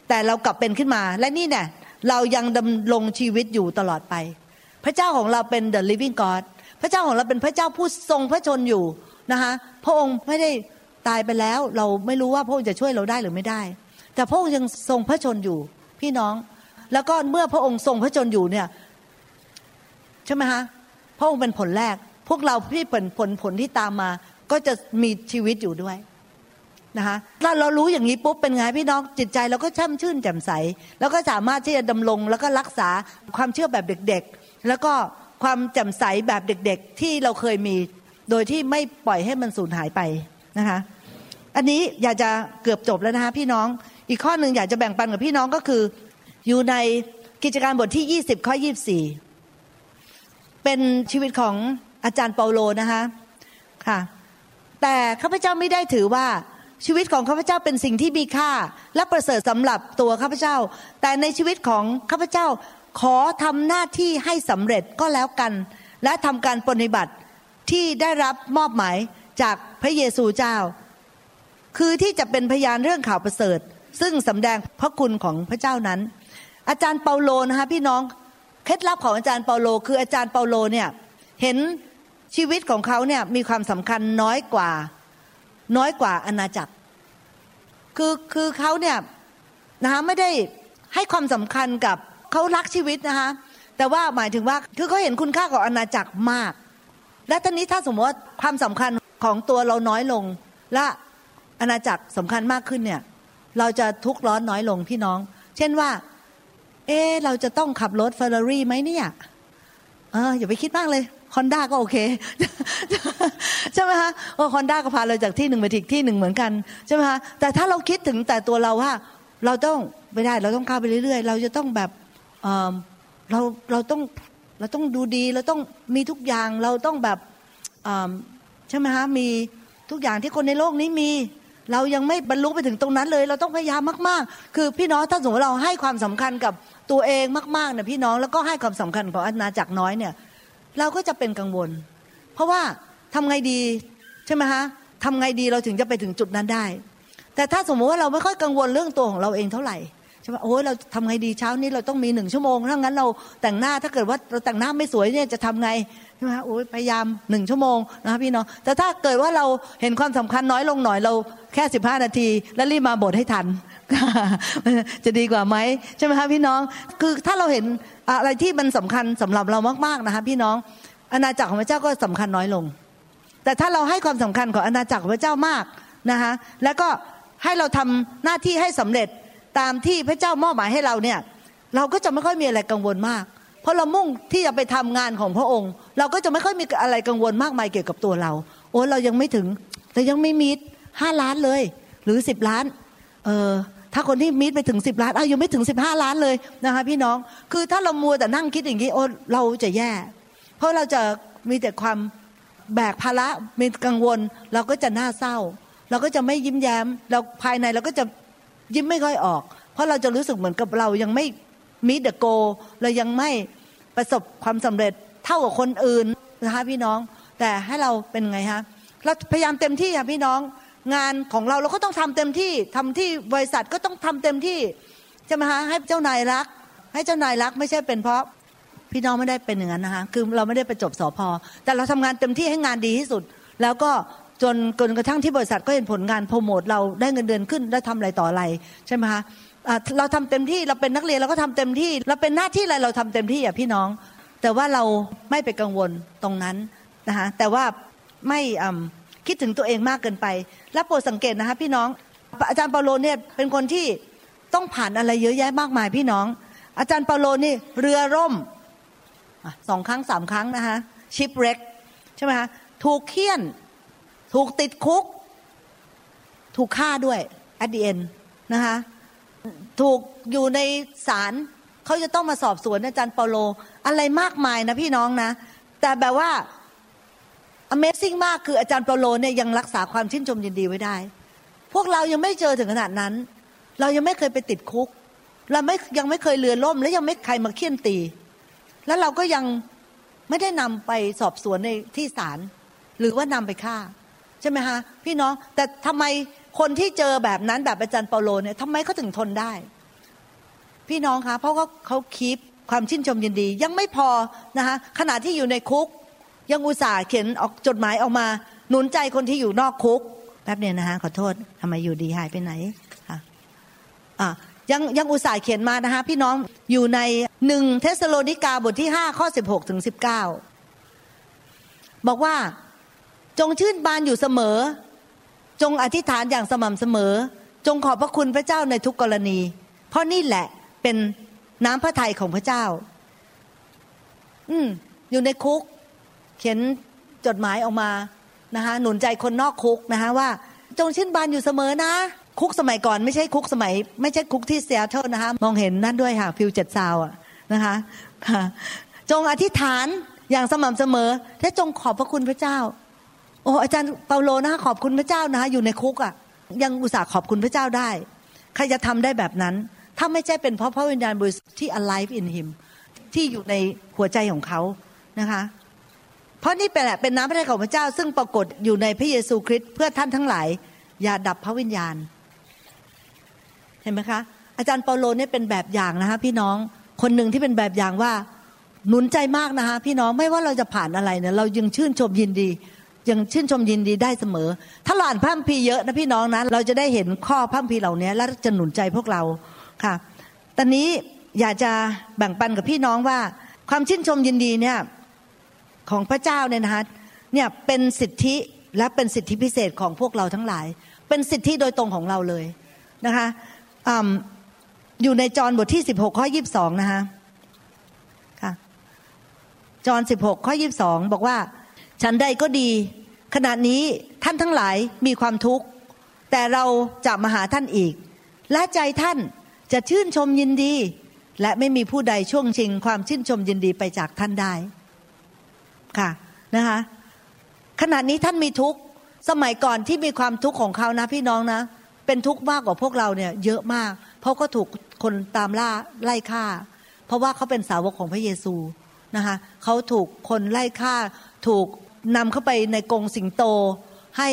แต่เรากลับเป็นขึ้นมาและนี่แน่เรายังดำรงชีวิตอยู่ตลอดไป พระเจ้าของเราเป็น the living God พระเจ้าของเราเป็นพระเจ้าผู้ทรงพระชนอยู่นะคะพระองค์ไม่ได้ตายไปแล้ว เราไม่รู้ว่าพระองค์จะช่วยเราได้หรือไม่ได้ แต่พระองค์ยังทรงพระชนอยู่ พี่น้อง แล้วก็เมื่อพระองค์ทรงพระชนอยู่เนี่ยใช่ไหมคะพระองค์เป็นผลแรก พวกเราที่เป็นผลผลที่ตามมา ก็จะมีชีวิตอยู่ด้วยนะคะถ้าเรารู้อย่างนี้ปุ๊บเป็นไงพี่น้องจิตใจเราก็ช่ำชื่นแจ่มใส แล้วก็สามารถที่จะดำรงแล้วก็รักษาความเชื่อแบบเด็กๆ แล้วก็ความแจ่มใสแบบเด็กๆ ที่เราเคยมีโดยที่ไม่ปล่อยให้มันสูญหายไปนะคะอันนี้อยากจะเกือบจบแล้วนะคะพี่น้องอีกข้อหนึ่งอยากจะแบ่งปันกับพี่น้องก็คือ อยู่ในกิจการบทที่ 20 ข้อ 24 เป็นชีวิตของ อาจารย์เปาโลนะคะค่ะแต่ข้าพเจ้าไม่ได้ถือว่าชีวิตของข้าพเจ้าเป็นสิ่งที่มีค่า และประเสริฐสำหรับตัวข้าพเจ้า แต่ในชีวิตของข้าพเจ้าขอทำหน้าที่ให้สำเร็จก็แล้วกัน และทำการปฏิบัติที่ได้รับมอบหมายจากพระเยซูเจ้า คือที่จะเป็นพยานเรื่องข่าวประเสริฐ ซึ่งสำแดงพระคุณของพระเจ้านั้น อาจารย์เปาโลนะคะพี่น้องเคล็ดลับของอาจารย์เปาโล คืออาจารย์เปาโลเนี่ยเห็น ชีวิตของเขาเนี่ยมีความสำคัญน้อยกว่า น้อยกว่าอาณาจักร คือคือเขาเนี่ยนะคะไม่ได้ให้ความสำคัญกับเขารักชีวิตนะคะแต่ว่าหมายถึงว่าคือเขาเห็นคุณค่าของอาณาจักรมาก และตอนนี้ถ้าสมมติว่าความสำคัญของตัวเราน้อยลง และอาณาจักรสำคัญมากขึ้นเนี่ยเราจะทุกข์ร้อนน้อยลงพี่น้อง เช่นว่า เออเราจะต้องขับรถเฟอร์รารี่ไหมเนี่ยเอออย่าไปคิดมากเลย ฮอนด้าก็โอเคใช่ไหมคะโอ้ฮอนด้าก็พาเราจากที่หนึ่งไปอีกที่หนึ่งเหมือนกันใช่ไหมคะแต่ถ้าเราคิดถึงแต่ตัวเราว่า เราต้องไม่ได้เราต้องก้าวไปเรื่อยๆ เราจะต้องแบบเเราเราต้องเราต้องดูดีเราต้องมีทุกอย่างเราต้องแบบใช่ไหมคะมีทุกอย่างที่คนในโลกนี้มี เรายังไม่บรรลุไปถึงตรงนั้นเลย เราต้องพยายามมาก ๆ คือพี่น้องถ้าสมมติเราให้ความสำคัญกับตัวเองมากๆเนี่ยพี่น้องแล้วก็ให้ความสำคัญของอาณาจักรน้อยเนี่ย เราก็จะเป็นกังวล เพราะว่าทำไงดีใช่ไหมฮะทำไงดีเราถึงจะไปถึงจุดนั้นได้ แต่ถ้าสมมติว่าเราไม่ค่อยกังวลเรื่องตัวของเราเองเท่าไหร่ ใช่ไหมโอ้ยเราทำไงดีเช้านี้เราต้องมีหนึ่งชั่วโมงถ้างั้นเราแต่งหน้าถ้าเกิดว่าเราแต่งหน้าไม่สวยเนี่ยจะทำไงใช่ไหมโอ้ยพยายามหนึ่งชั่วโมงนะพี่น้องแต่ถ้าเกิดว่าเราเห็นความสำคัญน้อยลงหน่อยเราแค่สิบห้านาที แล้วรีบมาบทให้ทัน จะดีกว่าไหมใช่ไหมคะพี่น้อง คือถ้าเราเห็นอะไรที่มันสำคัญสำหรับเรามากๆนะคะพี่น้องอาณาจักรของพระเจ้าก็สำคัญน้อยลง แต่ถ้าเราให้ความสำคัญของอาณาจักรของพระเจ้ามากนะคะแล้วก็ให้เราทำหน้าที่ให้สำเร็จ ตามที่พระเจ้ามอบหมายให้เราเนี่ยเราก็จะไม่ค่อยมีอะไรกังวลมาก เพราะเรามุ่งที่จะไปทำงานของพระองค์ เราก็จะไม่ค่อยมีอะไรกังวลมากมายเกี่ยวกับตัวเรา โอ้เรายังไม่ถึงเรายังไม่มีห้าล้านเลย หรือสิบล้านเออถ้าคนที่มิดไปถึงสิบล้านเอายังไม่ถึงสิบห้าล้านเลยนะคะพี่น้องคือถ้าเรามัวแต่นั่งคิดอย่างนี้โอ้เราจะแย่ เพราะเราจะมีแต่ความแบกภาระมีกังวล เราก็จะน่าเศร้า เราก็จะไม่ยิ้มแย้ม เราภายในเราก็จะ ยิ้มไม่ค่อยออก เพราะเราจะรู้สึกเหมือนกับเรายังไม่มิดเดโกเรายังไม่ประสบความสำเร็จเท่ากับคนอื่นนะคะพี่น้อง แต่ให้เราเป็นไงฮะเราพยายามเต็มที่ค่ะพี่น้อง งานของเราเราก็ต้องทำเต็มที่ทำที่บริษัทก็ต้องทำเต็มที่ใช่ไหมคะให้เจ้านายรัก ให้เจ้านายรักไม่ใช่เป็นเพราะพี่น้องไม่ได้เป็นอย่างนั้นนะคะคือเราไม่ได้ไปจบสอพอแต่เราทำงานเต็มที่ให้งานดีที่สุด แล้วก็ จนจนกระทั่งที่บริษัทก็เห็นผลงานโปรโมทเราได้เงินเดือนขึ้นได้ทำอะไรต่ออะไรใช่ไหมคะเราทำเต็มที่เราเป็นนักเรียนเราก็ทำเต็มที่ เราเป็นหน้าที่อะไรเราทำเต็มที่อะพี่น้อง แต่ว่าเราไม่ไปกังวลตรงนั้นนะคะแต่ว่าไม่คิดถึงตัวเองมากเกินไป และโปรดสังเกตนะคะพี่น้องอาจารย์เปาโลเนี่ยเป็นคนที่ต้องผ่านอะไรเยอะแยะมากมายพี่น้อง อาจารย์เปาโลนี่เรือร่มสองครั้งสามครั้งนะคะชิปเร็กใช่ไหมคะถูกเคี่ยน ถูกติดคุก ถูกฆ่าด้วยอดีเอ็นนะคะถูกอยู่ในศาลเขาจะต้องมาสอบสวนอาจารย์เปาโล อะไรมากมายนะพี่น้องนะ แต่แบบว่า Amazing มากคืออาจารย์เปาโลเนี่ยยังรักษาความชื่นชมยินดีไว้ได้ พวกเรายังไม่เจอถึงขนาดนั้น เรายังไม่เคยไปติดคุก เราไม่ยังไม่เคยเรือล่ม และยังไม่ใครมาเคี่ยนตี แล้วเราก็ยังไม่ได้นำไปสอบสวนในที่ศาลหรือว่านำไปฆ่า ใช่ไหมฮะพี่น้องแต่ทำไมคนที่เจอแบบนั้นแบบอาจารย์เปาโลเนี่ยทำไมเขาถึงทนได้ พี่น้องคะเพราะว่าเขาคีปความชื่นชมยินดี ยังไม่พอนะคะขณะที่อยู่ในคุก ยังอุตส่าห์เขียนออกจดหมายออกมาหนุนใจคนที่อยู่นอกคุกแป๊บเดียวนะคะขอโทษทำไมอยู่ดีหายไปไหนค่ะอะยังยังอุตส่าห์เขียนมานะคะพี่น้องอยู่ในหนึ่งเทสโลนิกาบทที่ห้าข้อสิบหกถึงสิบเก้าบอกว่า จงชื่นบานอยู่เสมอ จงอธิษฐานอย่างสม่ำเสมอ จงขอบพระคุณพระเจ้าในทุกกรณี เพราะนี่แหละเป็นน้ำพระทัยของพระเจ้า อืมอยู่ในคุก เขียนจดหมายออกมานะคะหนุนใจคนนอกคุกนะคะว่า จงชื่นบานอยู่เสมอนะ คุกสมัยก่อนไม่ใช่คุกสมัย ไม่ใช่คุกที่เซียเทิลนะคะมองเห็นนั่นด้วยค่ะ Puget Sound อะนะคะจงอธิษฐานอย่างสม่ำเสมอ และจงขอบพระคุณพระเจ้า โอ้อาจารย์เปาโลนะคะขอบคุณพระเจ้านะคะอยู่ในคุกอะ่ะยังอุตส่าห์ขอบคุณพระเจ้าได้ ใครจะทำได้แบบนั้น ถ้าไม่ใช่เป็นเพราะพระวิญญาณบริสุทธิ์ที่ alive in him ที่อยู่ในหัวใจของเขานะคะ เพราะนี่เป็นแหละเป็นน้ำพระทัยของพระเจ้า ซึ่งปรากฏอยู่ในพระเยซูคริสต์เพื่อท่านทั้งหลาย อย่าดับพระวิญญาณ เห็นไหมคะ อาจารย์เปาโลเนี่ยเป็นแบบอย่างนะคะพี่น้องคนหนึ่งที่เป็นแบบอย่างว่าหนุนใจมากนะคะพี่น้องไม่ว่าเราจะผ่านอะไรเนี่ยเรายังชื่นชมยินดี ยังชื่นชมยินดีได้เสมอ ถ้าเราอ่านพระคัมภีร์เยอะนะพี่น้องนะ เราจะได้เห็นข้อพระคัมภีร์เหล่านี้แล้วจะหนุนใจพวกเราค่ะ ตอนนี้อยากจะแบ่งปันกับพี่น้องว่า ความชื่นชมยินดีเนี่ยของพระเจ้าเนี่ยนะคะเนี่ยเป็นสิทธิและเป็นสิทธิพิเศษของพวกเราทั้งหลาย เป็นสิทธิโดยตรงของเราเลยนะคะออยู่ในจอห์นบทที่ 16 ข้อ 22 นะคะค่ะจอห์น16 ข้อ 22 บอกว่า ฉันใดก็ดี ขณะนี้ท่านทั้งหลายมีความทุกข์ แต่เราจะมาหาท่านอีก และใจท่านจะชื่นชมยินดี และไม่มีผู้ใดช่วงชิง ความชื่นชมยินดีไปจากท่านได้ ค่ะนะคะขณะนี้ท่านมีทุกข์ สมัยก่อนที่มีความทุกข์ของเขานะพี่น้องนะ เป็นทุกข์มากกว่าพวกเราเนี่ยเยอะมาก เพราะก็ถูกคนตามล่าไล่ฆ่า เพราะว่าเขาเป็นสาวกของพระเยซูนะคะเขาถูกคนไล่ฆ่า ถูก นำเข้าไปในกรงสิงโตให้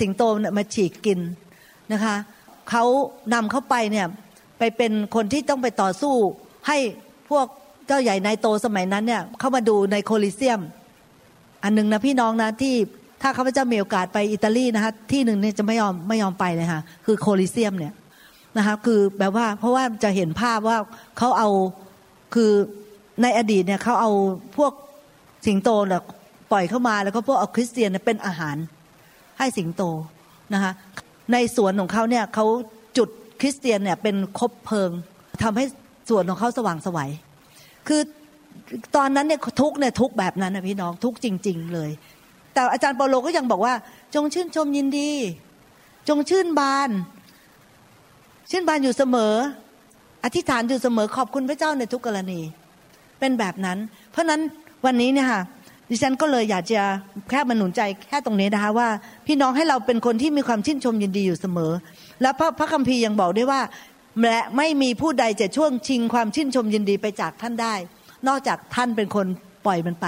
สิงโตมาฉีกกินนะคะเขานำเข้าไปเนี่ยไปเป็นคนที่ต้องไปต่อสู้ให้พวกเจ้าใหญ่นายโตสมัยนั้นเนี่ยเข้ามาดูในโคลิเซียม อันหนึ่งนะพี่น้องนะที่ถ้าข้าพเจ้ามีโอกาสไปอิตาลีนะคะที่หนึ่งเนี่ยจะไม่ยอมไม่ยอมไปเลยค่ะคือโคลิเซียมเนี่ยนะคะคือแบบว่าเพราะว่าจะเห็นภาพว่าเขาเอาคือในอดีตเนี่ยเขาเอาพวกสิงโตเนี่ย ปล่อยเข้ามาแล้วก็พวกเอาคริสเตียนเป็นอาหารให้สิงโตนะคะในสวนของเขาเนี่ยเขาจุดคริสเตียนเนี่ยเป็นคบเพลิงทำให้สวนของเขาสว่างสวัยคือตอนนั้นเนี่ยทุกเนี่ยทุกแบบนั้นนะพี่น้องทุกจริง ๆ เลย แต่อาจารย์เปาโลก็ยังบอกว่า จงชื่นชมยินดี จงชื่นบาน ชื่นบานอยู่เสมอ อธิษฐานอยู่เสมอขอบคุณพระเจ้าในทุกกรณี เป็นแบบนั้น เพราะนั้นวันนี้เนี่ยค่ะ ดิฉันก็เลยอยากจะแค่มาหนุนใจแค่ตรงนี้นะคะว่า พี่น้องให้เราเป็นคนที่มีความชื่นชมยินดีอยู่เสมอ และพระพระคัมภีร์ยังบอกด้วยว่าและไม่มีผู้ใดจะช่วงชิงความชื่นชมยินดีไปจากท่านได้ นอกจากท่านเป็นคนปล่อยมันไป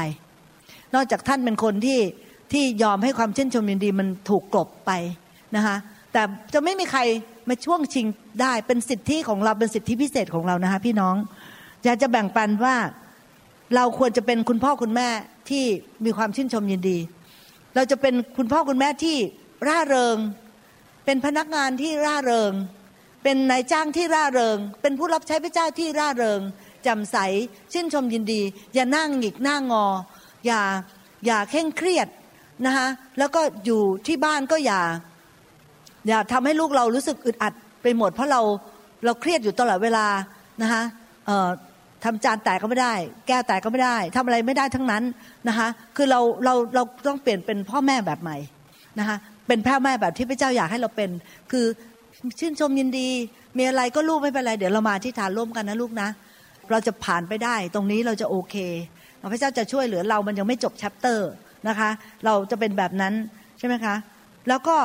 นอกจากท่านเป็นคนที่ที่ยอมให้ความชื่นชมยินดีมันถูกกลบไปนะคะแต่จะไม่มีใครมาช่วงชิงได้เป็นสิทธิของเราเป็นสิทธิพิเศษของเรานะคะพี่น้องอยากจะแบ่งปันว่า เราควรจะเป็นคุณพ่อคุณแม่ที่มีความชื่นชมยินดี เราจะเป็นคุณพ่อคุณแม่ที่ร่าเริง เป็นพนักงานที่ร่าเริง เป็นนายจ้างที่ร่าเริง เป็นผู้รับใช้พระเจ้าที่ร่าเริงจำใสชื่นชมยินดี อย่านั่งหงิกหน้างอ อย่าอย่าเข่งเครียดนะคะแล้วก็อยู่ที่บ้านก็อย่า อย่าทำให้ลูกเรารู้สึกอึดอัดไปหมด เพราะเราเราเครียดอยู่ตลอดเวลานะคะ ทำจานแตกก็ไม่ได้ แก้แตกก็ไม่ได้ทำอะไรไม่ได้ทั้งนั้นนะคะ คือเราเราเราต้องเปลี่ยนเป็นพ่อแม่แบบใหม่นะคะ เป็นพ่อแม่แบบที่พระเจ้าอยากให้เราเป็น คือชื่นชมยินดี มีอะไรก็ลูกไม่เป็นไร เดี๋ยวเรามาที่ฐานร่วมกันนะลูกนะ เราจะผ่านไปได้ ตรงนี้เราจะโอเค พระเจ้าจะช่วยเหลือเรา มันยังไม่จบแชปเตอร์นะคะ เราจะเป็นแบบนั้นใช่ไหมคะ แล้วก็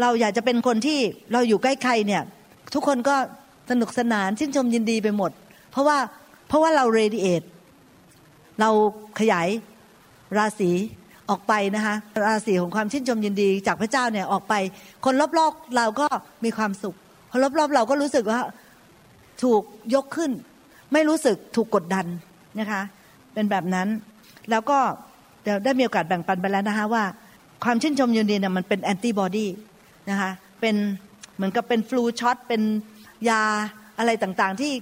เราอยากจะเป็นคนที่เราอยู่ใกล้ใครเนี่ย ทุกคนก็สนุกสนานชื่นชมยินดีไปหมด เพราะว่า เพราะว่าเราเรดิเอตเราขยายราศีออกไปนะคะราศีของความชื่นชมยินดี จากพระเจ้าเนี่ยออกไป คนรอบๆเราก็มีความสุข คนรอบๆเราก็รู้สึกว่าถูกยกขึ้น ไม่รู้สึกถูกกดดันนะคะ เป็นแบบนั้นแล้วก็เดี๋ยวได้มีโอกาสแบ่งปันไปแล้วนะคะว่า ความชื่นชมยินดีเนี่ยมันเป็นแอนติบอดีนะคะเป็นเหมือนกับเป็นฟลูช็อตเป็นยาอะไรต่างๆ ที่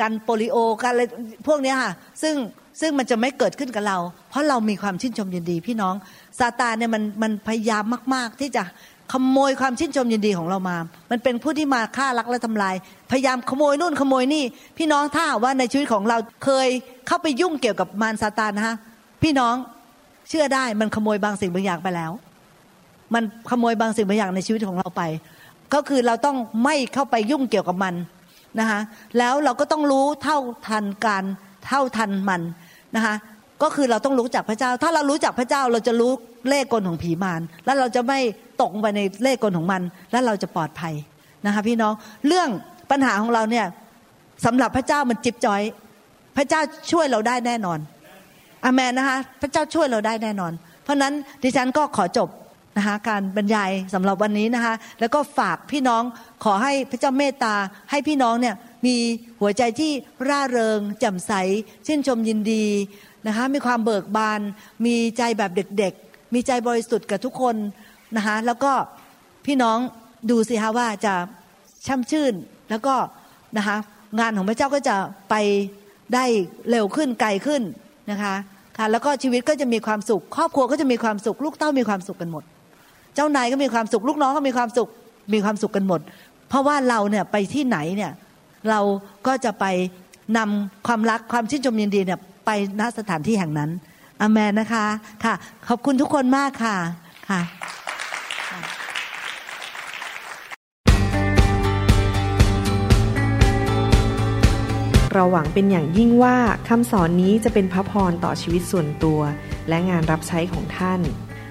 การโปลิโอการอะไรพวกนี้ค่ะซึ่งซึ่งมันจะไม่เกิดขึ้นกับเรา เพราะเรามีความชื่นชมยินดีพี่น้องซาตานเนี่ยมันมันพยายามมาก ๆ ที่จะขโมยความชื่นชมยินดีของเรามา มันเป็นผู้ที่มาฆ่ารักและทำลาย พยายามขโมยนู่นขโมยนี่ พี่น้องถ้าว่าในชีวิตของเราเคยเข้าไปยุ่งเกี่ยวกับมารซาตานนะคะพี่น้องเชื่อได้มันขโมยบางสิ่งบางอย่างไปแล้ว มันขโมยบางสิ่งบางอย่างในชีวิตของเราไป ก็คือเราต้องไม่เข้าไปยุ่งเกี่ยวกับมัน นะคะแล้วเราก็ต้องรู้เท่าทันการเท่าทันมันนะคะก็คือเราต้องรู้จักพระเจ้า ถ้าเรารู้จักพระเจ้าเราจะรู้เล่กลของผีมารแล้วเราจะไม่ตกไปในเล่กลของมัน แล้วเราจะปลอดภัยนะคะพี่น้องเรื่องปัญหาของเราเนี่ยสำหรับพระเจ้ามันจิบจอย พระเจ้าช่วยเราได้แน่นอนอเมนนะคะพระเจ้าช่วยเราได้แน่นอน เพราะนั้นดิฉันก็ขอจบ นะคะการบรรยายสำหรับวันนี้นะคะแล้วก็ฝากพี่น้องขอให้พระเจ้าเมตตาให้พี่น้องเนี่ยมีหัวใจที่ร่าเริงแจ่มใสชื่นชมยินดีนะคะมีความเบิกบาน มีใจแบบเด็กๆ มีใจบริสุทธิ์กับทุกคนนะคะแล้วก็พี่น้องดูสิคะว่าจะช่ำชื่นแล้วก็นะคะงานของพระเจ้าก็จะไปได้เร็วขึ้นไกลขึ้นนะคะค่ะแล้วก็ชีวิตก็จะมีความสุข ครอบครัวก็จะมีความสุข ลูกเต้ามีความสุขกันหมด เจ้านายก็มีความสุข ลูกน้องก็มีความสุขมีความสุขกันหมด เพราะว่าเราเนี่ยไปที่ไหนเนี่ยเราก็จะไปนำความรักความชื่นชมยินดีเนี่ยไปณสถานที่แห่งนั้นอเมนนะคะค่ะ ขอบคุณทุกคนมากค่ะค่ะ เราหวังเป็นอย่างยิ่งว่าคำสอนนี้จะเป็นพระพรต่อชีวิตส่วนตัว และงานรับใช้ของท่าน